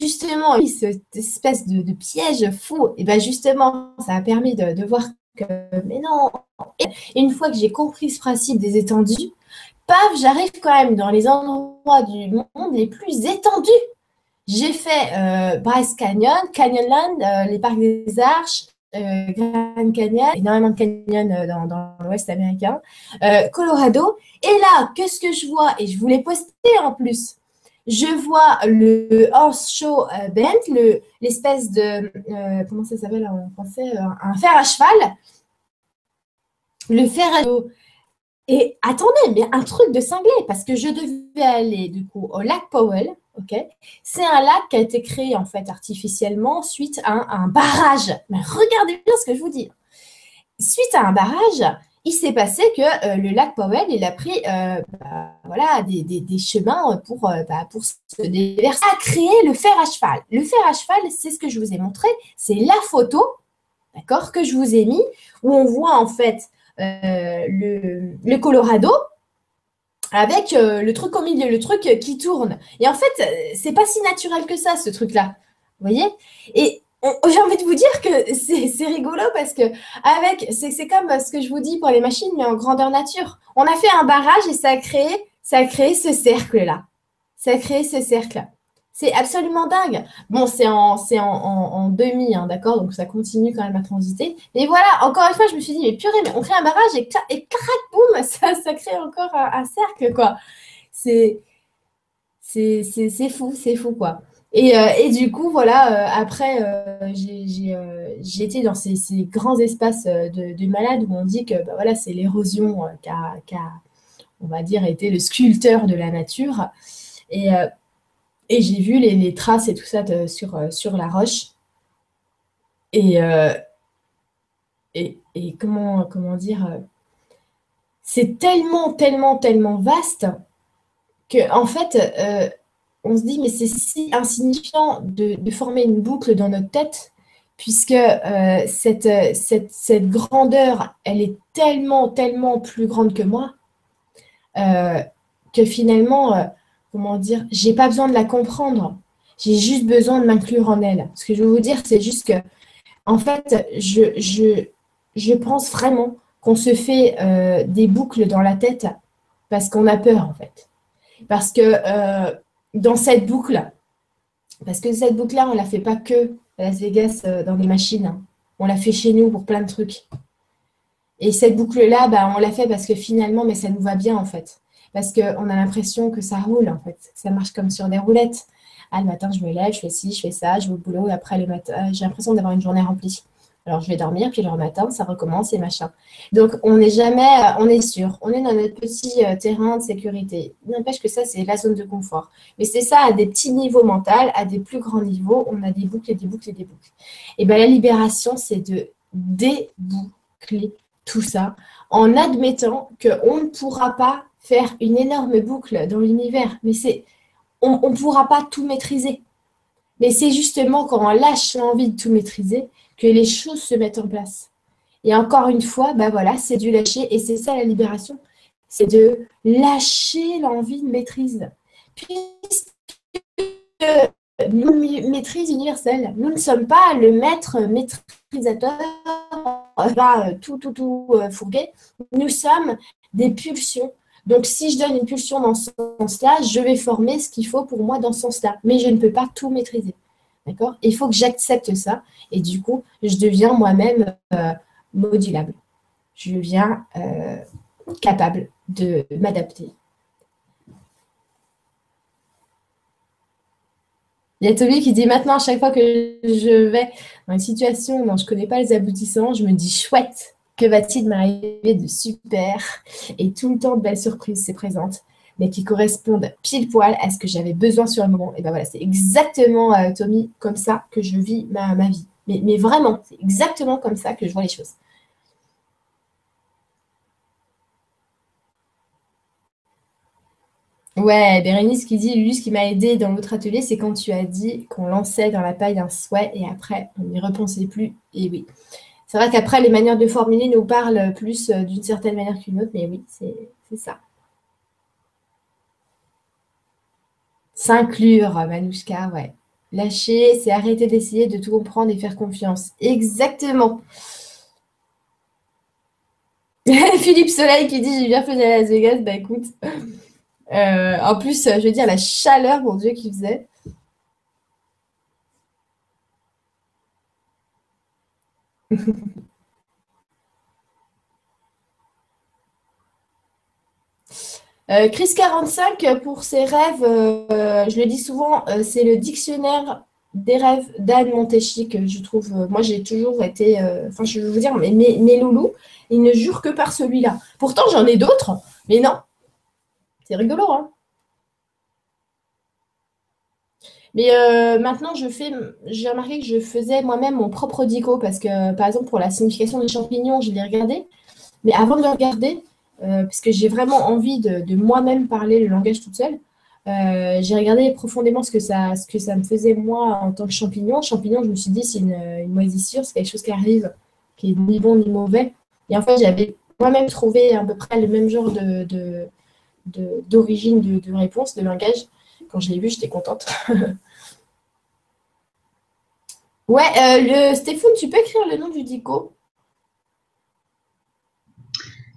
S1: justement cette espèce de, piège fou et ben justement ça a permis de, voir que mais non. Une fois que j'ai compris ce principe des étendues paf j'arrive quand même dans les endroits du monde les plus étendus. J'ai fait euh, Bryce Canyon, Canyonland, euh, les parcs des Arches, euh, Grand Canyon, énormément de canyons euh, dans, l'Ouest américain, euh, Colorado. Et là, qu'est-ce que je vois? Et je voulais poster en plus. Je vois le horse show bent, l'espèce de comment ça s'appelle en français, un fer à cheval. Le fer à cheval. Et attendez, mais un truc de cinglé, parce que je devais aller du coup au lac Powell, c'est un lac qui a été créé en fait artificiellement suite à un, barrage. Mais regardez bien ce que je vous dis. Suite à un barrage, il s'est passé que euh, le lac Powell, il a pris euh, bah, voilà, des, chemins pour, euh, bah, pour se déverser, a créé le fer à cheval. Le fer à cheval, c'est ce que je vous ai montré, c'est la photo, d'accord, que je vous ai mis, où on voit en fait le Colorado, avec euh, le truc au milieu, le truc qui tourne. Et en fait, euh, c'est pas si naturel que ça, ce truc-là. Vous voyez? Et j'ai envie de vous dire que c'est rigolo parce que avec c'est comme ce que je vous dis pour les machines, mais en grandeur nature. On a fait un barrage et ça a créé, ça a créé ce cercle-là. Ça a créé ce cercle. C'est absolument dingue. Bon, c'est en, en, en, demi, hein, d'accord Donc ça continue quand même à transiter. Mais voilà, encore une fois, je me suis dit, mais purée, mais on crée un barrage et, et crac, boum, ça, ça crée encore un, cercle, quoi. C'est fou, c'est fou, quoi. Et, euh, et, du coup, voilà, euh, après, euh, j'ai été dans ces, ces, grands espaces de, de, malades où on dit que bah, voilà, c'est l'érosion qui a, a, on va dire, été le sculpteur de la nature. Et et j'ai vu les, traces et tout ça sur, euh, sur la roche. Euh, et, et, comment, comment dire, euh, c'est tellement, tellement, tellement vaste que en fait, on se dit, mais c'est si insignifiant de, former une boucle dans notre tête, puisque cette, cette, cette, grandeur, elle est tellement, tellement plus grande que moi, que finalement, comment dire, j'ai pas besoin de la comprendre. J'ai juste besoin de m'inclure en elle. Ce que je veux vous dire, c'est juste que, en fait, je, je, je pense vraiment qu'on se fait euh, des boucles dans la tête parce qu'on a peur, en fait. Parce que euh, dans cette boucle, parce que cette boucle-là, on ne la fait pas que à Las Vegas euh, dans des machines. Hein. On l'a fait chez nous pour plein de trucs. Et cette boucle-là, bah, on l'a fait parce que finalement, mais ça nous va bien, en fait parce qu'on a l'impression que ça roule en fait, ça marche comme sur des roulettes. Ah, le matin, je me lève, je fais ci, je fais ça, je vais au boulot et après le matin, euh, j'ai l'impression d'avoir une journée remplie. Alors je vais dormir, puis le matin, ça recommence et machin. Donc on n'est jamais, euh, on est sûr, on est dans notre petit euh, terrain de sécurité. N'empêche que ça, c'est la zone de confort. Mais c'est ça à des petits niveaux mentaux, à des plus grands niveaux, on a des boucles et des boucles et des boucles. Et bien la libération, c'est de déboucler tout ça en admettant qu'on ne pourra pas faire une énorme boucle dans l'univers. Mais on ne pourra pas tout maîtriser. Mais c'est justement quand on lâche l'envie de tout maîtriser que les choses se mettent en place. Et encore une fois, bah c'est du lâcher et c'est ça la libération. C'est de lâcher l'envie de maîtrise. Puisque maîtrise universelle, nous ne sommes pas le maître maîtrisateur, va tout, tout, tout euh, fourguer. Nous sommes des pulsions. Donc, si je donne une pulsion dans ce sens-là, je vais former ce qu'il faut pour moi dans ce sens-là. Mais je ne peux pas tout maîtriser. D'accord? Il faut que j'accepte ça. Et du coup, je deviens moi-même euh, modulable. Je deviens euh, capable de m'adapter. Il y a Toby qui dit maintenant, à chaque fois que je vais dans une situation dont je ne connais pas les aboutissants, je me dis chouette, que va-t-il m'arriver de super? Et tout le temps de belles surprises se présentent mais qui correspondent pile poil à ce que j'avais besoin sur le moment. Et ben voilà, c'est exactement, euh, Tommy, comme ça que je vis ma, vie. Mais, vraiment, c'est exactement comme ça que je vois les choses. Ouais, Bérénice qui dit, lui, ce qui m'a aidé dans l'autre atelier, c'est quand tu as dit qu'on lançait dans la paille d'un souhait et après, on n'y repensait plus. Et oui. C'est vrai qu'après, les manières de formuler nous parlent plus euh, d'une certaine manière qu'une autre, mais oui, c'est ça. S'inclure, Manouchka, ouais. Lâcher, c'est arrêter d'essayer de tout comprendre et faire confiance. Exactement. Philippe Soleil qui dit j'ai bien fait à Las Vegas. Bah écoute, euh, en plus, je veux dire, la chaleur, mon Dieu, qu'il faisait. Euh, Chris 45, pour ses rêves, euh, je le dis souvent, euh, c'est le dictionnaire des rêves d'Anne Montechy que je trouve. moi, j'ai toujours été. Enfin, je veux vous dire, mais mes, loulous, ils ne jurent que par celui-là. Pourtant, j'en ai d'autres, mais non. C'est rigolo, hein. Mais maintenant, je fais, j'ai remarqué que je faisais moi-même mon propre dico parce que, par exemple, pour la signification des champignons, je l'ai regardé. Mais avant de le regarder, euh, parce que j'ai vraiment envie de, moi-même parler le langage toute seule. Euh, j'ai regardé profondément ce que, ça, ce que ça me faisait moi en tant que champignon. Champignon, je me suis dit, c'est une, moisissure, c'est quelque chose qui arrive, qui est ni bon ni mauvais. Et en fait, j'avais moi-même trouvé à peu près le même genre de, d'origine de, de, réponse, de langage. Quand je l'ai vu, j'étais contente. ouais, euh, le Stéphane, tu peux écrire le nom du dico?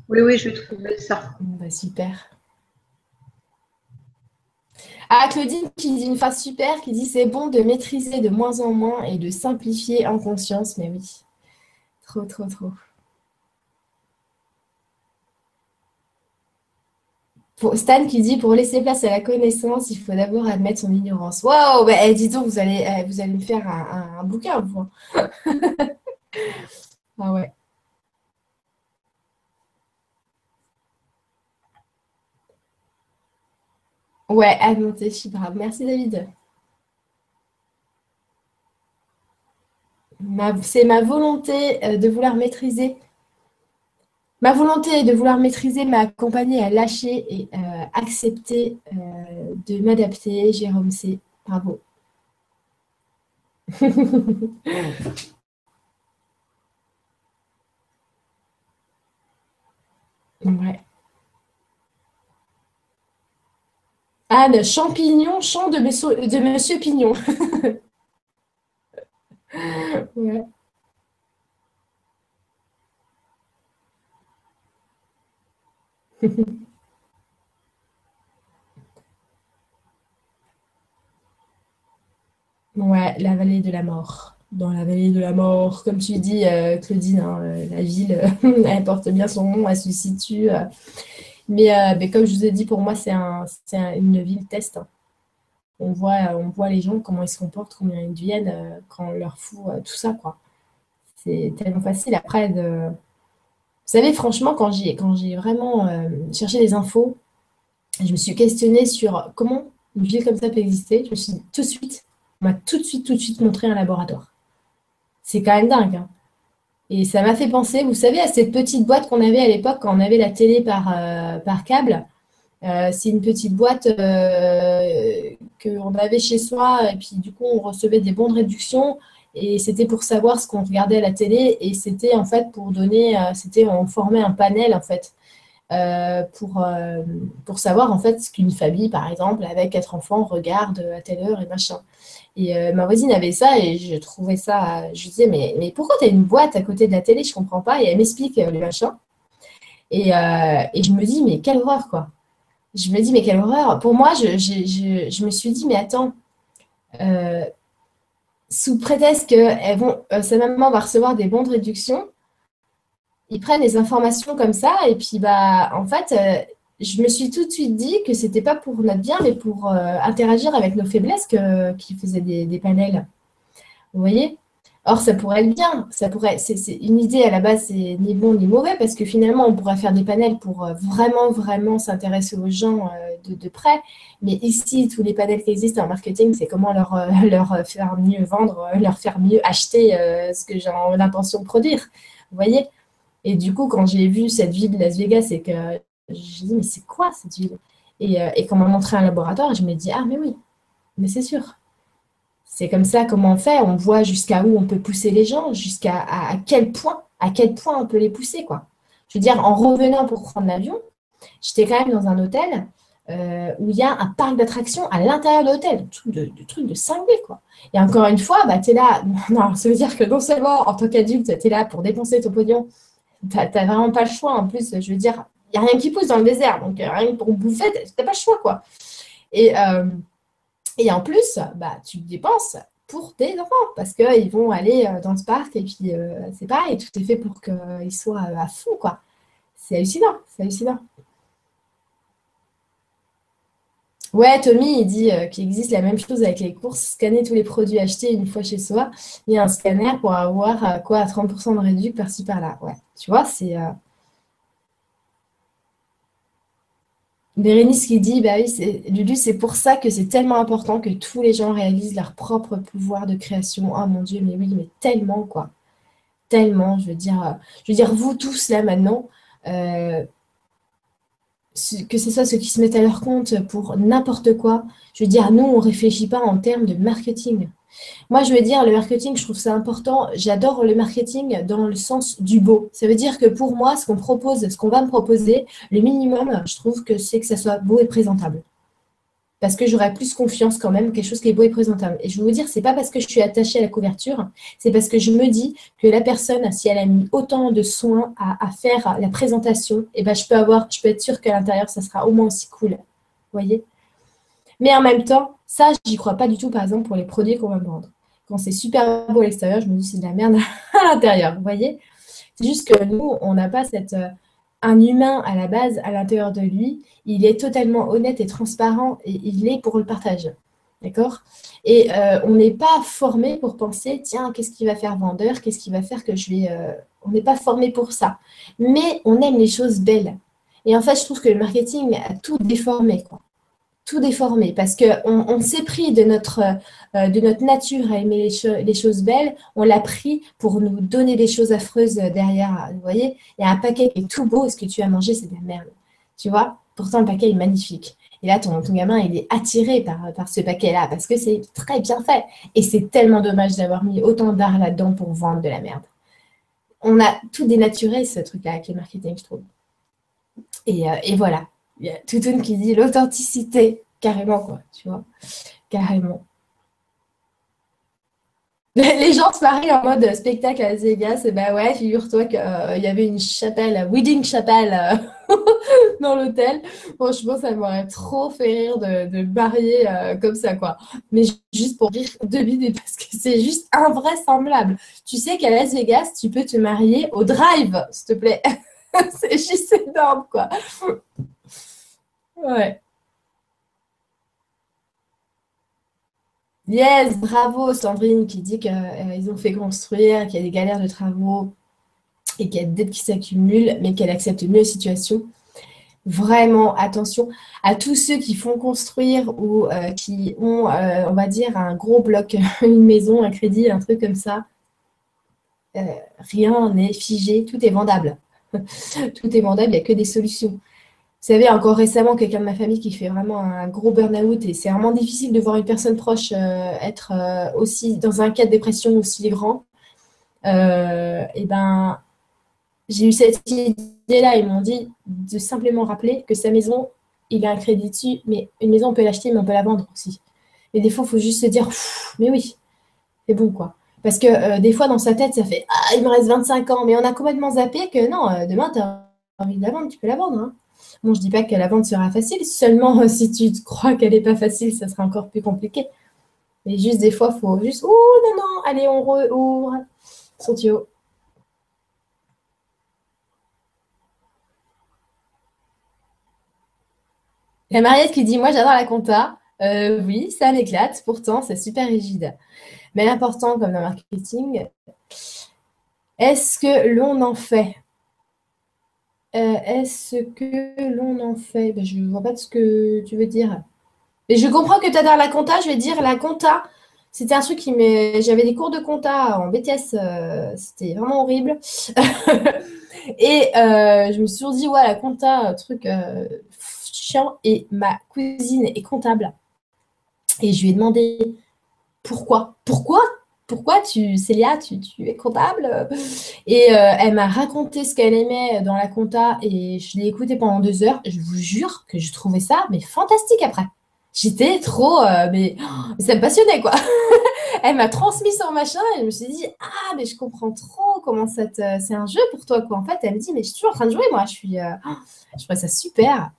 S2: Oui, oui, je vais trouver ça.
S1: Bah, super. Ah, Claudine qui dit une phrase super, qui dit c'est bon de maîtriser de moins en moins et de simplifier en conscience. Mais oui, trop, trop, trop. Stan qui dit pour laisser place à la connaissance, il faut d'abord admettre son ignorance. Waouh, bah, eh, dis donc, vous allez, eh, vous allez me faire un, bouquin, vous. Hein. ah ouais. Ouais, à monter, Chibra. Merci David. C'est ma volonté euh, de vouloir maîtriser. Ma volonté de vouloir maîtriser m'a accompagnée à lâcher et euh, accepter euh, de m'adapter. Jérôme C. Bravo. ouais. Anne, champignon, chant de de monsieur Pignon. ouais, la vallée de la mort. Dans la vallée de la mort, comme tu dis, euh, Claudine, hein, euh, la ville, elle porte bien son nom, elle se situe. Euh, mais, comme je vous ai dit, pour moi, c'est un, une ville test. Hein. On voit, on voit les gens, comment ils se comportent, comment ils deviennent quand on leur fout tout ça. C'est tellement facile après de. Vous savez, franchement, quand j'ai quand j'ai vraiment euh, cherché des infos, je me suis questionnée sur comment une ville comme ça peut exister. Je me suis dit tout de suite, on m'a tout de suite, tout de suite montré un laboratoire. C'est quand même dingue. Hein. Et ça m'a fait penser, vous savez, à cette petite boîte qu'on avait à l'époque quand on avait la télé par, euh, par câble. Euh, c'est une petite boîte qu'on avait chez soi et puis du coup on recevait des bons de réduction et c'était pour savoir ce qu'on regardait à la télé et c'était en fait pour donner, c'était on formait un panel en fait pour, pour savoir en fait ce qu'une famille par exemple avec quatre enfants regarde à telle heure et machin. Et euh, ma voisine avait ça et je trouvais ça. Je disais, mais, mais pourquoi tu as une boîte à côté de la télé? Je comprends pas. Et elle m'explique euh, le machin. Et, euh, et, je me dis, mais quelle horreur, quoi. Je me dis, mais quelle horreur. Pour moi, je, je, je, me suis dit, mais attends, sous prétexte que vont, sa maman va recevoir des bons de réduction, ils prennent des informations comme ça et puis, bah, en fait, je me suis tout de suite dit que c'était pas pour notre bien, mais pour euh, interagir avec nos faiblesses que, qui faisaient des, panels. Vous voyez? Or, ça pourrait être bien. Ça pourrait, c'est, une idée à la base, c'est ni bon ni mauvais, parce que finalement, on pourrait faire des panels pour euh, vraiment, vraiment s'intéresser aux gens euh, de, près. Mais ici, tous les panels qui existent en marketing, c'est comment leur, leur faire mieux vendre, leur faire mieux acheter ce que j'ai l'intention de produire. Vous voyez? Et du coup, quand j'ai vu cette vie de Las Vegas et que je dit, mais c'est quoi cette ville? Et, euh, et, quand on m'a montré un laboratoire, je me dis, ah, mais oui, mais c'est sûr. C'est comme ça comment on fait. On voit jusqu'à où on peut pousser les gens, jusqu'à à, quel point, à quel point on peut les pousser, quoi. Je veux dire, en revenant pour prendre l'avion, j'étais quand même dans un hôtel euh, où il y a un parc d'attractions à l'intérieur de l'hôtel, de, de truc de cinglé, quoi. Et encore une fois, bah, tu es là. Non, ça veut dire que non seulement en tant qu'adulte, tu es là pour dépenser ton pognon, tu n'as vraiment pas le choix. En plus, je veux dire, il n'y a rien qui pousse dans le désert. Donc, euh, rien pour bouffer, tu n'as pas le choix, quoi. Et, euh, et en plus, bah, tu dépenses pour tes enfants parce qu'ils vont aller euh, dans ce parc et puis c'est pareil, tout est fait pour qu'ils soient à fond, quoi. C'est hallucinant, c'est hallucinant. Ouais, Tommy, il dit qu'il existe la même chose avec les courses. Scanner tous les produits achetés une fois chez soi. A un scanner pour avoir quoi, 30% de réduction par-ci par-là. Ouais, tu vois, c'est Bérénice qui dit, bah oui, Lulu, c'est pour ça que c'est tellement important que tous les gens réalisent leur propre pouvoir de création. Oh mon Dieu, mais oui, mais tellement, quoi. Tellement, je veux dire, euh, je veux dire, vous tous, là, maintenant, euh, que ce soit ceux qui se mettent à leur compte pour n'importe quoi, je veux dire, nous, on ne réfléchit pas en termes de marketing. Moi, je veux dire, le marketing, je trouve ça important. J'adore le marketing dans le sens du beau. Ça veut dire que pour moi, ce qu'on propose, ce qu'on va me proposer, le minimum, je trouve que c'est que ça soit beau et présentable. Parce que j'aurais plus confiance quand même, quelque chose qui est beau et présentable. Et je veux vous dire, c'est pas parce que je suis attachée à la couverture, c'est parce que je me dis que la personne, si elle a mis autant de soins à, faire la présentation, eh ben, je peux avoir, je peux être sûre qu'à l'intérieur, ça sera au moins aussi cool. Vous voyez? Mais en même temps, ça, j'y crois pas du tout, par exemple, pour les produits qu'on va vendre. Quand c'est super beau à l'extérieur, je me dis c'est de la merde à l'intérieur. Vous voyez? C'est juste que nous, on n'a pas cette. Euh, un humain à la base, à l'intérieur de lui, il est totalement honnête et transparent et il est pour le partage. D'accord? Et euh, on n'est pas formé pour penser, tiens, qu'est-ce qui va faire vendeur? Qu'est-ce qui va faire que je vais. Euh, on n'est pas formé pour ça. Mais on aime les choses belles. Et en fait, je trouve que le marketing a tout déformé. Quoi tout déformé parce qu'on on, s'est pris de notre, euh, de notre nature à aimer les, choses belles, on l'a pris pour nous donner des choses affreuses derrière. Vous voyez, il y a un paquet qui est tout beau, ce que tu as mangé, c'est de la merde. Tu vois Pourtant, le paquet est magnifique. Et là, ton, gamin, il est attiré par, ce paquet-là parce que c'est très bien fait. Et c'est tellement dommage d'avoir mis autant d'art là-dedans pour vendre de la merde. On a tout dénaturé, ce truc-là, avec le marketing, je trouve. Euh, et voilà. Il y a Toutoun qui dit l'authenticité, carrément, quoi, tu vois, carrément. Les gens se marient en mode spectacle à Las Vegas, et ben ouais, figure-toi qu'il euh, y avait une chapelle, wedding chapelle euh, dans l'hôtel. Franchement, ça m'aurait trop fait rire de, de marier euh, comme ça, quoi. Mais juste pour rire de parce que c'est juste invraisemblable. Tu sais qu'à Las Vegas, tu peux te marier au drive, s'il te plaît. c'est juste énorme, quoi. Ouais. Yes, bravo Sandrine qui dit qu'ils ont fait construire, qu'il y a des galères de travaux et qu'il y a des dettes qui s'accumulent, mais qu'elle accepte mieux la situation. Vraiment, attention à tous ceux qui font construire ou euh, qui ont, euh, on va dire, un gros bloc, une maison, un crédit, un truc comme ça. Euh, rien n'est figé, tout est vendable. tout est vendable, il n'y a que des solutions. Vous savez, encore récemment, quelqu'un de ma famille qui fait vraiment un gros burn-out et c'est vraiment difficile de voir une personne proche être aussi dans un cas de dépression aussi grand. et ben, j'ai eu cette idée-là. Ils m'ont dit de simplement rappeler que sa maison, il a un crédit dessus, mais une maison, on peut l'acheter, mais on peut la vendre aussi. Et des fois, il faut juste se dire, mais oui, c'est bon, quoi. Parce que euh, des fois, dans sa tête, ça fait, ah, il me reste 25 ans, mais on a complètement zappé que non, euh, demain, tu as envie de la vendre, tu peux la vendre. Hein. Bon, je dis pas que la vente sera facile, seulement euh, si tu crois qu'elle n'est pas facile, ça sera encore plus compliqué. Mais juste des fois, il faut juste, oh non, non, allez, on rouvre son tuyau. Mariette qui dit Moi, j'adore la compta. Euh, oui, ça m'éclate. Pourtant, c'est super rigide. Mais l'important, comme dans le marketing, est-ce que l'on en fait? Euh, Est-ce que l'on en fait? Ben, Je ne vois pas ce que tu veux dire. Mais je comprends que tu adores la compta. Je vais dire la compta. C'était un truc qui m'est. J'avais des cours de compta en BTS. Euh, c'était vraiment horrible. Et je me suis toujours dit, ouais, la compta, truc et ma cousine est comptable. Et je lui ai demandé pourquoi Pourquoi? Pourquoi tu, Célia, tu, es comptable? Et euh, elle m'a raconté ce qu'elle aimait dans la compta et je l'ai écouté pendant deux heures. Je vous jure que je trouvais ça mais fantastique après. J'étais trop, euh, mais ça me passionnait quoi. elle m'a transmis son machin et je me suis dit ah mais je comprends trop comment ça c'est un jeu pour toi quoi. En fait, elle me dit mais je suis toujours en train de jouer moi. Je suis, euh, je trouve ça super.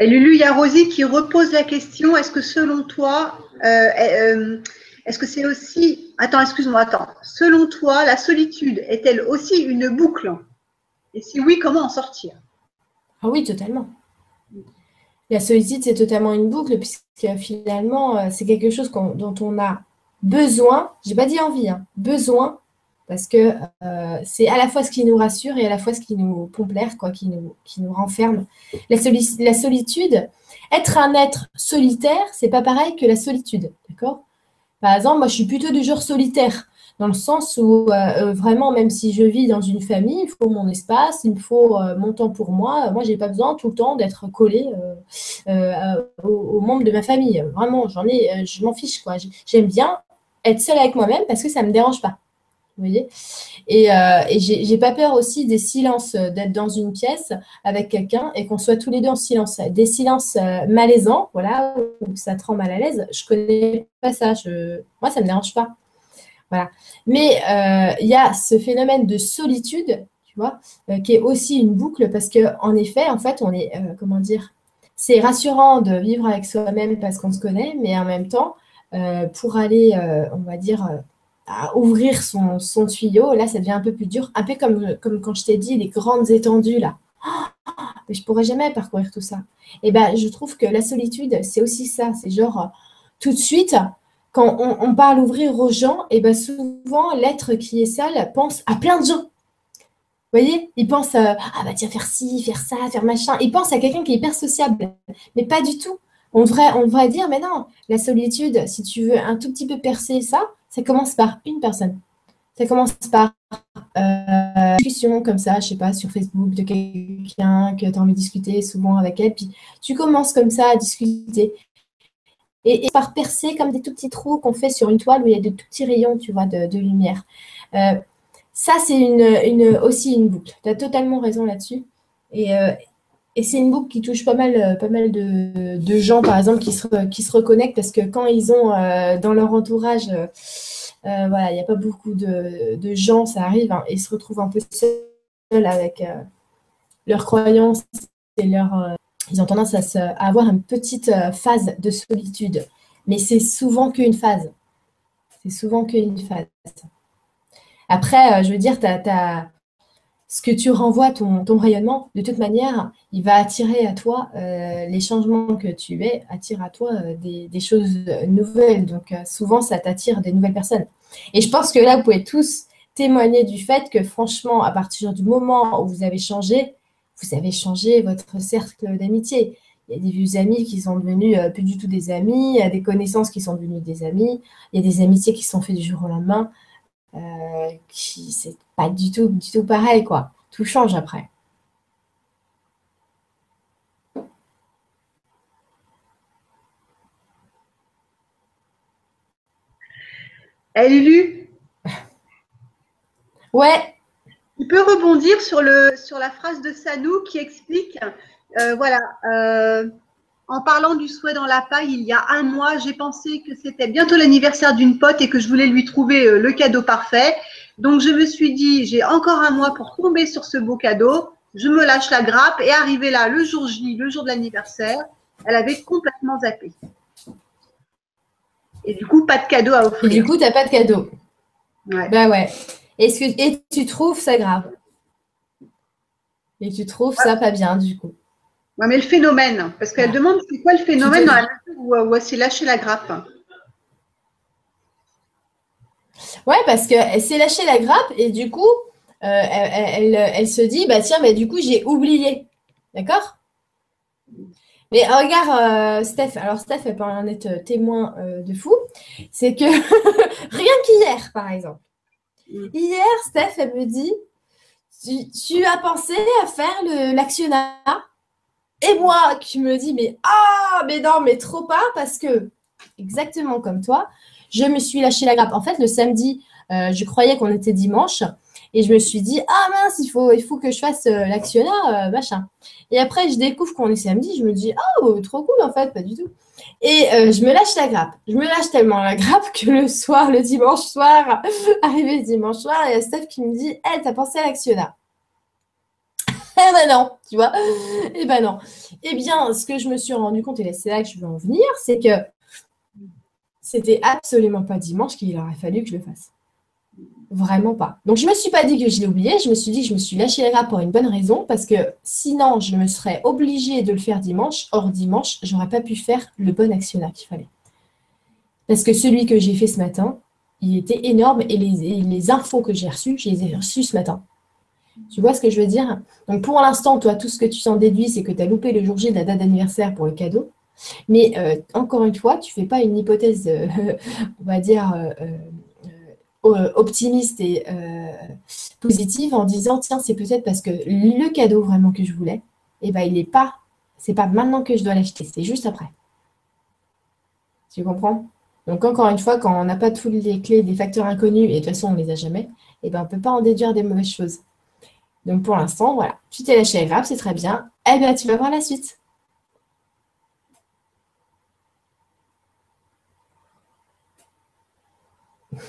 S2: Et Lulu, il y a Rosie qui repose la question est-ce que selon toi, euh, euh, est-ce que c'est aussi. Attends, excuse-moi, attends. Selon toi, la solitude est-elle aussi une boucle? Et si oui, comment en sortir?
S1: Ah oui, totalement. La solitude, c'est totalement une boucle, puisque finalement, euh, c'est quelque chose dont on a besoin, j'ai pas dit envie, hein, besoin parce que c'est à la fois ce qui nous rassure et à la fois ce qui nous pompe l'air, quoi, qui nous, qui nous renferme. La, solitude, être un être solitaire, c'est pas pareil que la solitude, d'accord? Par exemple, moi, je suis plutôt du genre solitaire, dans le sens où euh, euh, vraiment, même si je vis dans une famille, il faut mon espace, il me faut mon temps pour moi. Moi, j'ai pas besoin tout le temps d'être collé aux, membres de ma famille. Vraiment, j'en ai, je m'en fiche, quoi. J'aime bien être seule avec moi-même parce que ça me dérange pas. Vous voyez? Et, euh, et j'ai pas peur aussi des silences, euh, d'être dans une pièce avec quelqu'un et qu'on soit tous les deux en silence. Des silences euh, malaisants, voilà, où ça te rend mal à l'aise. Je connais pas ça. Moi, ça me dérange pas. Voilà. Mais il y a ce phénomène de solitude, tu vois, qui est aussi une boucle parce que en effet, en fait, on est, comment dire, c'est rassurant de vivre avec soi-même parce qu'on se connaît, mais en même temps, pour aller, on va dire, à ouvrir son, son, tuyau, là, ça devient un peu plus dur. Un peu comme, comme quand je t'ai dit, les grandes étendues, là. mais je pourrais jamais parcourir tout ça. Et eh ben, je trouve que la solitude, c'est aussi ça. C'est genre, tout de suite, quand on, parle ouvrir aux gens, et eh ben souvent, l'être qui est seul pense à plein de gens. Vous voyez? Il pense, à, ah bah tiens, faire ci, faire ça, faire machin. Il pense à quelqu'un qui est hyper sociable. Mais pas du tout. On devrait, on dire, mais non, la solitude, si tu veux un tout petit peu percer ça, ça commence par une personne. Ça commence par euh, une discussion comme ça, je sais pas, sur Facebook de quelqu'un que tu as envie de discuter souvent avec elle. Puis tu commences comme ça à discuter. Et, par percer comme des tout petits trous qu'on fait sur une toile où il y a de tout petits rayons, tu vois, de, lumière. Euh, ça, c'est aussi une boucle. Tu as totalement raison là-dessus. Et, euh, et c'est une boucle qui touche pas mal, pas mal de, gens, par exemple, qui se, reconnectent parce que quand ils ont dans leur entourage euh, voilà, il n'y a pas beaucoup de, gens, ça arrive, hein, et se retrouvent un peu seuls avec euh, leurs croyances et leur. Euh, ils ont tendance à, avoir une petite phase de solitude. Mais c'est souvent qu'une phase. C'est souvent qu'une phase. Après, je veux dire, tu as, ce que tu renvoies, ton, ton, rayonnement, de toute manière, il va attirer à toi euh, les changements que tu es, attire à toi euh, des, choses nouvelles. Donc, euh, souvent, ça t'attire des nouvelles personnes. Et je pense que là, vous pouvez tous témoigner du fait que, franchement, à partir du moment où vous avez changé, vous avez changé votre cercle d'amitié. Il y a des vieux amis qui sont devenus plus du tout des amis, il y a des connaissances qui sont devenues des amis, il y a des amitiés qui sont faites du jour au lendemain. Qui pas du tout, du tout pareil, quoi. Tout change après.
S2: Elle est lue.
S1: Ouais.
S2: Tu peux rebondir sur, le, sur la phrase de Sanou qui explique, euh, voilà, euh, en parlant du souhait dans la paille, il y a un mois, j'ai pensé que c'était bientôt l'anniversaire d'une pote et que je voulais lui trouver euh, le cadeau parfait. Donc, je me suis dit, j'ai encore un mois pour tomber sur ce beau cadeau. Je me lâche la grappe et arrivé là, le jour J, le jour de l'anniversaire, elle avait complètement zappé. Et du coup, pas de cadeau à offrir.
S1: Et du coup, tu n'as pas de cadeau. Ouais. Bah ouais. Est-ce que, et tu trouves ça grave? Et tu trouves ça pas bien, du coup?
S2: Oui, mais le phénomène, parce qu'elle demande c'est quoi le phénomène dans la où, où elle s'est lâché la grappe?
S1: Ouais, parce qu'elle s'est lâché la grappe et du coup, euh, elle, se dit, bah tiens, mais du coup, j'ai oublié. D'accord? Mais regarde, euh, Steph, alors Steph, elle peut en être témoin euh, de fou, c'est que rien qu'hier, par exemple. Mm. Hier, Steph, elle me dit, tu, tu as pensé à faire l'actionnat et moi qui me dis, mais ah, mais non, mais trop pas, parce que, exactement comme toi, je me suis lâché la grappe. En fait, le samedi, euh, je croyais qu'on était dimanche. Et je me suis dit, ah mince, il faut, il faut que je fasse euh, l'actionnaire, euh, machin. Et après, je découvre qu'on est samedi. Je me dis, oh, trop cool, en fait, pas du tout. Et je me lâche la grappe. Je me lâche tellement la grappe que le soir, le dimanche soir, arrivé dimanche soir, il y a Steph qui me dit, hey, t'as pensé à l'actionnaire eh ben non, tu vois. Eh ben non. Eh bien, ce que je me suis rendu compte, et c'est là que je veux en venir, c'est que c'était absolument pas dimanche qu'il aurait fallu que je le fasse. Vraiment pas. Donc, je ne me suis pas dit que je l'ai oublié. Je me suis dit que je me suis lâché les rats pour une bonne raison, parce que sinon, je me serais obligée de le faire dimanche. Or, dimanche, j'aurais pas pu faire le bon actionnat qu'il fallait. Parce que celui que j'ai fait ce matin, il était énorme et les, et les infos que j'ai reçues, je les ai reçues ce matin. Tu vois ce que je veux dire? Donc pour l'instant, toi, tout ce que tu t'en déduis, c'est que tu as loupé le jour J de la date d'anniversaire pour le cadeau. Mais euh, encore une fois, tu ne fais pas une hypothèse, euh, on va dire, euh, optimiste et positive en disant, tiens, c'est peut-être parce que le cadeau vraiment que je voulais, eh ben, il n'est pas, c'est pas maintenant que je dois l'acheter, c'est juste après. Tu comprends? Donc encore une fois, quand on n'a pas toutes les clés des facteurs inconnus, et de toute façon on ne les a jamais, eh ben, on ne peut pas en déduire des mauvaises choses. Donc pour l'instant, voilà, tu t'es lâché grave, c'est très bien. Eh bien, tu vas voir la suite.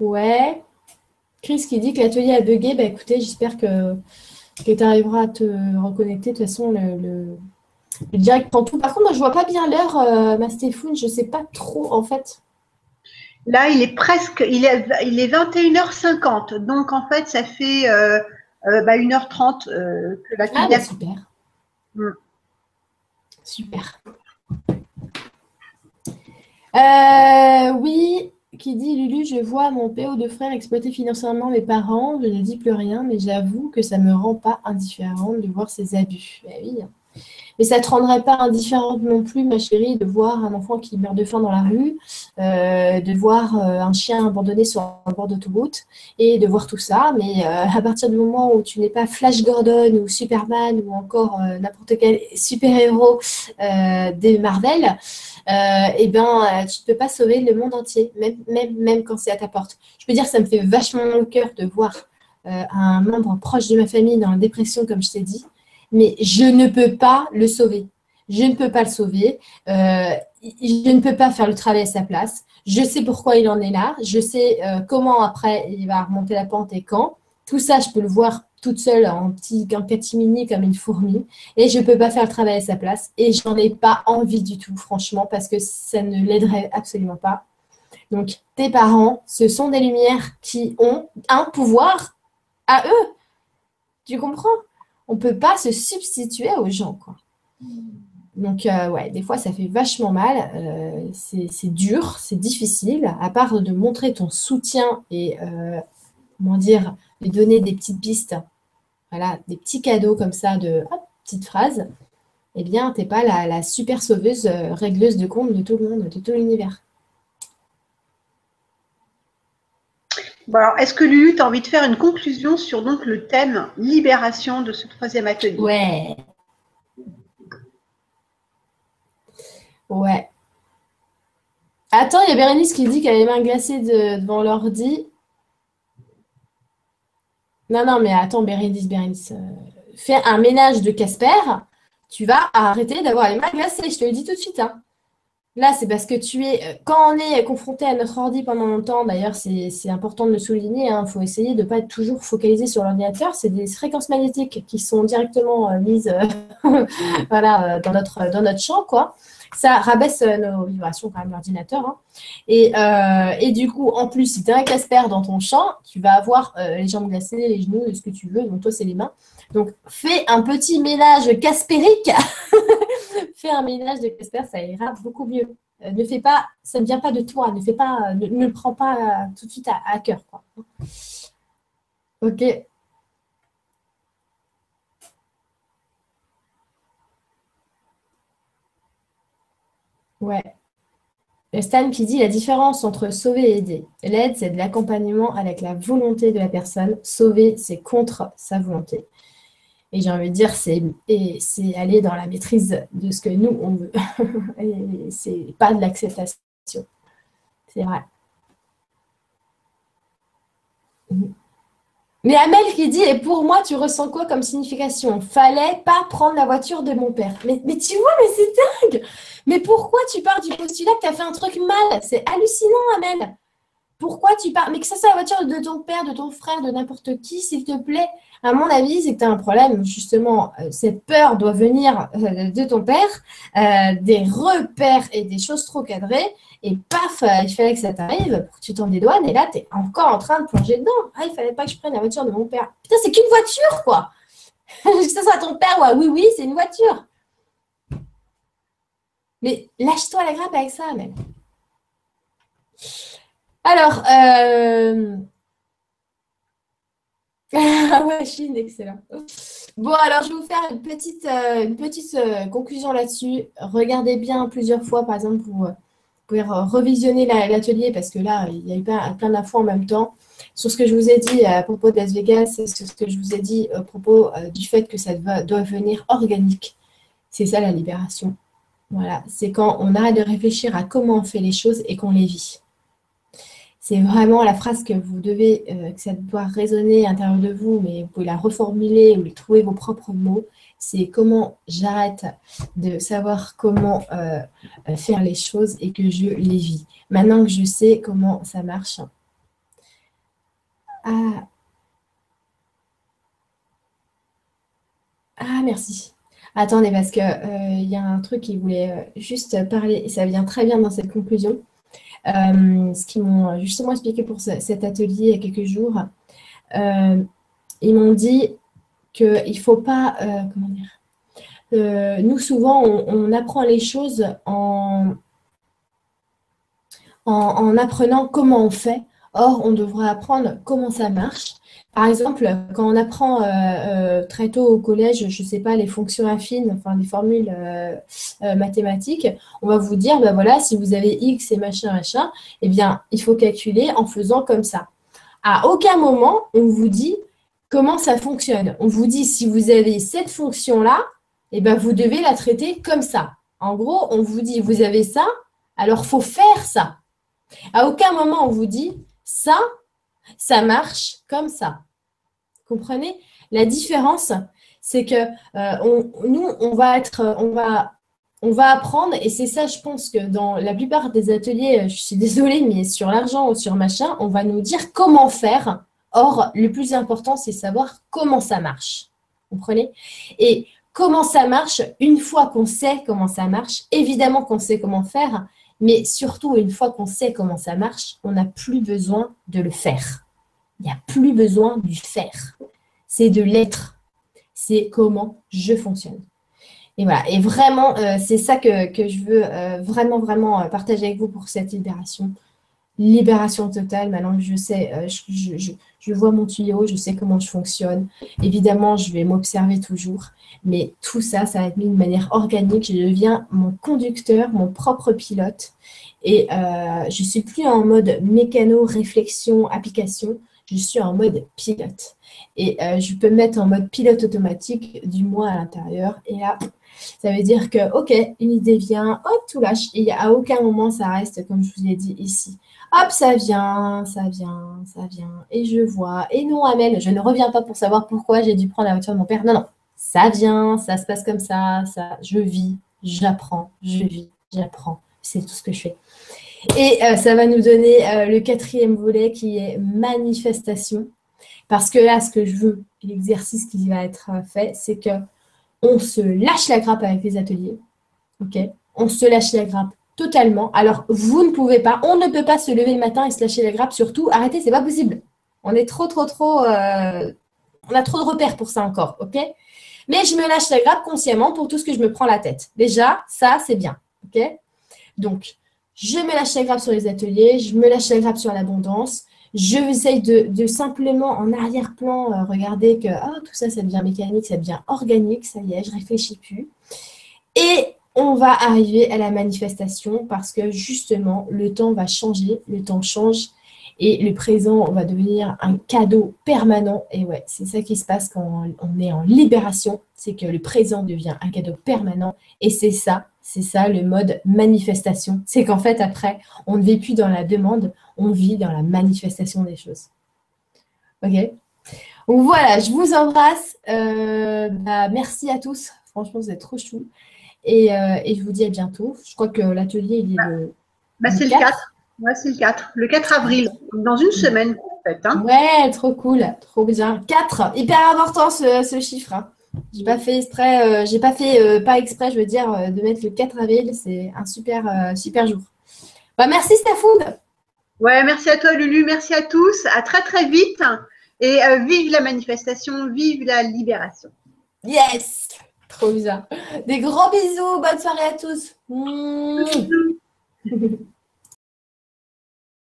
S1: ouais. Chris qui dit que l'atelier a bugué. Bah écoutez, j'espère que, tu arriveras à te reconnecter. De toute façon, le, direct prend tout. Par contre, moi, je vois pas bien l'heure, euh, ma Stéphane. Je sais pas trop en fait.
S2: Là, il est presque, il est, il est 21h50. Donc, en fait, ça fait euh, euh, bah, 1h30 euh, que la
S1: ah, bah, super. Mm. Super. oui, qui dit Lulu, je vois mon PO de frère exploiter financièrement mes parents. Je ne dis plus rien, mais j'avoue que ça ne me rend pas indifférente de voir ces abus. Eh oui. Mais ça ne te rendrait pas indifférente non plus, ma chérie, de voir un enfant qui meurt de faim dans la rue, euh, de voir euh, un chien abandonné sur un bord d'autoroute et de voir tout ça. Mais euh, à partir du moment où tu n'es pas Flash Gordon ou Superman ou encore n'importe quel super-héros des Marvel, eh ben, tu ne peux pas sauver le monde entier, même quand c'est à ta porte. Je peux dire que ça me fait vachement le cœur de voir un membre proche de ma famille dans la dépression, comme je t'ai dit mais je ne peux pas le sauver. Je ne peux pas le sauver. Euh, je ne peux pas faire le travail à sa place. Je sais pourquoi il en est là. Je sais euh, comment après il va remonter la pente et quand. Tout ça, je peux le voir toute seule en petit en comme une fourmi. Et je ne peux pas faire le travail à sa place. Et j'en ai pas envie du tout, franchement, parce que ça ne l'aiderait absolument pas. Donc, tes parents, ce sont des lumières qui ont un pouvoir à eux. Tu comprends? On ne peut pas se substituer aux gens, quoi. Donc, euh, ouais, des fois, ça fait vachement mal. Euh, c'est dur, c'est difficile. À part de montrer ton soutien et, euh, comment dire, de donner des petites pistes, voilà, des petits cadeaux comme ça de hop, petites phrases, eh bien, tu n'es pas la, la, super sauveuse, régleuse de compte de tout le monde, de tout l'univers.
S2: Bon alors, est-ce que Lulu, tu as envie de faire une conclusion sur le thème libération de ce troisième atelier?
S1: Ouais, Ouais. Attends, il y a Bérénice qui dit qu'elle a les mains glacées devant l'ordi. Non, non, mais attends, Bérénice, Bérénice. Euh, fais un ménage de Casper. Tu vas arrêter d'avoir les mains glacées. Je te le dis tout de suite. Hein. Là, c'est parce que tu es. Euh, quand on est confronté à notre ordi pendant longtemps, d'ailleurs, c'est important de le souligner. Il hein, faut essayer de ne pas être toujours focalisé sur l'ordinateur. C'est des fréquences magnétiques qui sont directement euh, mises voilà, dans, notre, dans notre champ, quoi ça rabaisse euh, nos vibrations quand même, l'ordinateur. Hein. Euh, et, du coup, en plus, si tu as un Casper dans ton champ, tu vas avoir euh, les jambes glacées, les genoux, ce que tu veux. Donc, toi, c'est les mains. Donc, fais un petit ménage caspérique. fais un ménage de Casper, ça ira beaucoup mieux. ne fais pas, ça ne vient pas de toi. Ne fais pas, ne, le prends pas tout de suite à, cœur. Ok. Ouais. Stan qui dit la différence entre sauver et aider. L'aide, c'est de l'accompagnement avec la volonté de la personne. Sauver, c'est contre sa volonté. Et j'ai envie de dire, c'est, aller dans la maîtrise de ce que nous, on veut. et c'est pas de l'acceptation. C'est vrai. Mais Amel qui dit, et pour moi, tu ressens quoi comme signification? Fallait pas prendre la voiture de mon père. Mais, mais tu vois, mais c'est dingue Mais pourquoi tu pars du postulat que tu as fait un truc mal? C'est hallucinant, Amel. Pourquoi tu pars Mais que ça soit la voiture de ton père, de ton frère, de n'importe qui, s'il te plaît. À mon avis, c'est que tu as un problème. Justement, euh, cette peur doit venir euh, de ton père, euh, des repères et des choses trop cadrées. Et paf, il fallait que ça t'arrive pour que tu t'en dédouanes. Et là, tu es encore en train de plonger dedans. Ah, il fallait pas que je prenne la voiture de mon père. Putain, c'est qu'une voiture, quoi. que ce soit ton père ou oui, oui, c'est une voiture. Mais lâche-toi la grappe avec ça, même. Alors, euh... ah. Bon, alors je vais vous faire une petite, euh, euh, conclusion là-dessus. Regardez bien plusieurs fois, par exemple, pour pouvez revisionner l'atelier parce que là, il y a eu plein d'infos en même temps. Sur ce que je vous ai dit à propos de Las Vegas, sur ce que je vous ai dit à propos euh, du fait que ça doit, venir organique. C'est ça la libération. Voilà, c'est quand on arrête de réfléchir à comment on fait les choses et qu'on les vit. C'est vraiment la phrase que vous devez, euh, que ça doit résonner à l'intérieur de vous, mais vous pouvez la reformuler ou trouver vos propres mots c'est comment j'arrête de savoir comment euh, faire les choses et que je les vis. Maintenant que je sais comment ça marche. Ah, ah merci. Attendez, parce qu'il euh, y a un truc qui voulait euh, juste parler, et ça vient très bien dans cette conclusion. Ce qu'ils m'ont justement expliqué pour cet atelier il y a quelques jours. ils m'ont dit qu'il ne faut pas, euh, comment dire, euh, nous souvent on, apprend les choses en, en, apprenant comment on fait. Or, on devrait apprendre comment ça marche. Par exemple, quand on apprend euh, très tôt au collège, je ne sais pas, les fonctions affines, enfin des formules mathématiques, on va vous dire, ben voilà, si vous avez x et machin, machin, eh bien, il faut calculer en faisant comme ça. À aucun moment, on vous dit, comment ça fonctionne. On vous dit, si vous avez cette fonction-là, eh ben, vous devez la traiter comme ça. En gros, on vous dit, vous avez ça, alors faut faire ça. À aucun moment, on vous dit, ça, ça marche comme ça. Comprenez? La différence, c'est que euh, nous, on va être, on va, on va apprendre, et c'est ça, je pense que dans la plupart des ateliers, je suis désolée, mais sur l'argent ou sur machin, on va nous dire comment faire Or, le plus important, c'est savoir comment ça marche. Comprenez? Et comment ça marche, une fois qu'on sait comment ça marche, évidemment qu'on sait comment faire, Mais surtout, une fois qu'on sait comment ça marche, on n'a plus besoin de le faire. Il n'y a plus besoin du faire. C'est de l'être. C'est comment je fonctionne. Et voilà. Et vraiment, euh, c'est ça que, je veux euh, vraiment, vraiment euh, partager avec vous pour cette libération. Libération totale. Maintenant je sais, je, vois mon tuyau, je sais comment je fonctionne. Évidemment, je vais m'observer toujours. Mais tout ça, ça va être mis de manière organique. Je deviens mon conducteur, mon propre pilote. Et je ne suis plus en mode mécano, réflexion, application. Je suis en mode pilote. Et je peux mettre en mode pilote automatique, du moins à l'intérieur. Et là, ça veut dire que, OK, une idée vient, hop, tout lâche. Et à aucun moment, ça reste, comme je vous ai dit ici. Hop, ça vient, ça vient, ça vient. Et je vois. Et non, Amel, je ne reviens pas pour savoir pourquoi j'ai dû prendre la voiture de mon père. Non, non. Ça vient, ça se passe comme ça, ça, je vis, j'apprends, je vis, j'apprends. C'est tout ce que je fais. Et euh, ça va nous donner euh, le quatrième volet qui est manifestation. Parce que là, ce que je veux, l'exercice qui va être euh, fait, c'est que on se lâche la grappe avec les ateliers. OK? On se lâche la grappe totalement. Alors, vous ne pouvez pas, on ne peut pas se lever le matin et se lâcher la grappe. Surtout, arrêtez, c'est pas possible. On est trop, trop, trop. Euh, on a trop de repères pour ça encore. OK? Mais je me lâche la grappe consciemment pour tout ce que je me prends la tête. Déjà, ça, c'est bien. OK? Donc, je me lâche la grappe sur les ateliers, je me lâche la grappe sur l'abondance, je essaye de, simplement en arrière-plan euh, regarder que ah, tout ça, ça devient mécanique, ça devient organique, ça y est, je réfléchis plus. Et on va arriver à la manifestation parce que justement, le temps va changer, le temps change et le présent va devenir un cadeau permanent. Et ouais, c'est ça qui se passe quand on est en libération, c'est que le présent devient un cadeau permanent. Et c'est ça, c'est ça le mode manifestation. C'est qu'en fait, après, on ne vit plus dans la demande, on vit dans la manifestation des choses. Ok? Voilà, je vous embrasse. Euh, bah, merci à tous. Franchement, vous êtes trop chou. Et, euh, et, je vous dis à bientôt. Je crois que l'atelier, il est le.
S2: Bah, c'est le 4. Ouais, c'est le 4. Le 4 avril. Dans une semaine, en fait. Hein.
S1: Ouais, trop cool. Trop bien. 4. Hyper important ce, chiffre. Hein. J'ai pas fait exprès, euh, j'ai pas fait pas exprès, je veux dire, de mettre le 4 avril. C'est un super, super jour. Bah, merci Stafoud.
S2: Ouais, merci à toi, Lulu. Merci à tous. À très, très vite. Et euh, vive la manifestation, vive la libération.
S1: Yes! Trop bien. Des gros bisous. Bonne soirée à tous.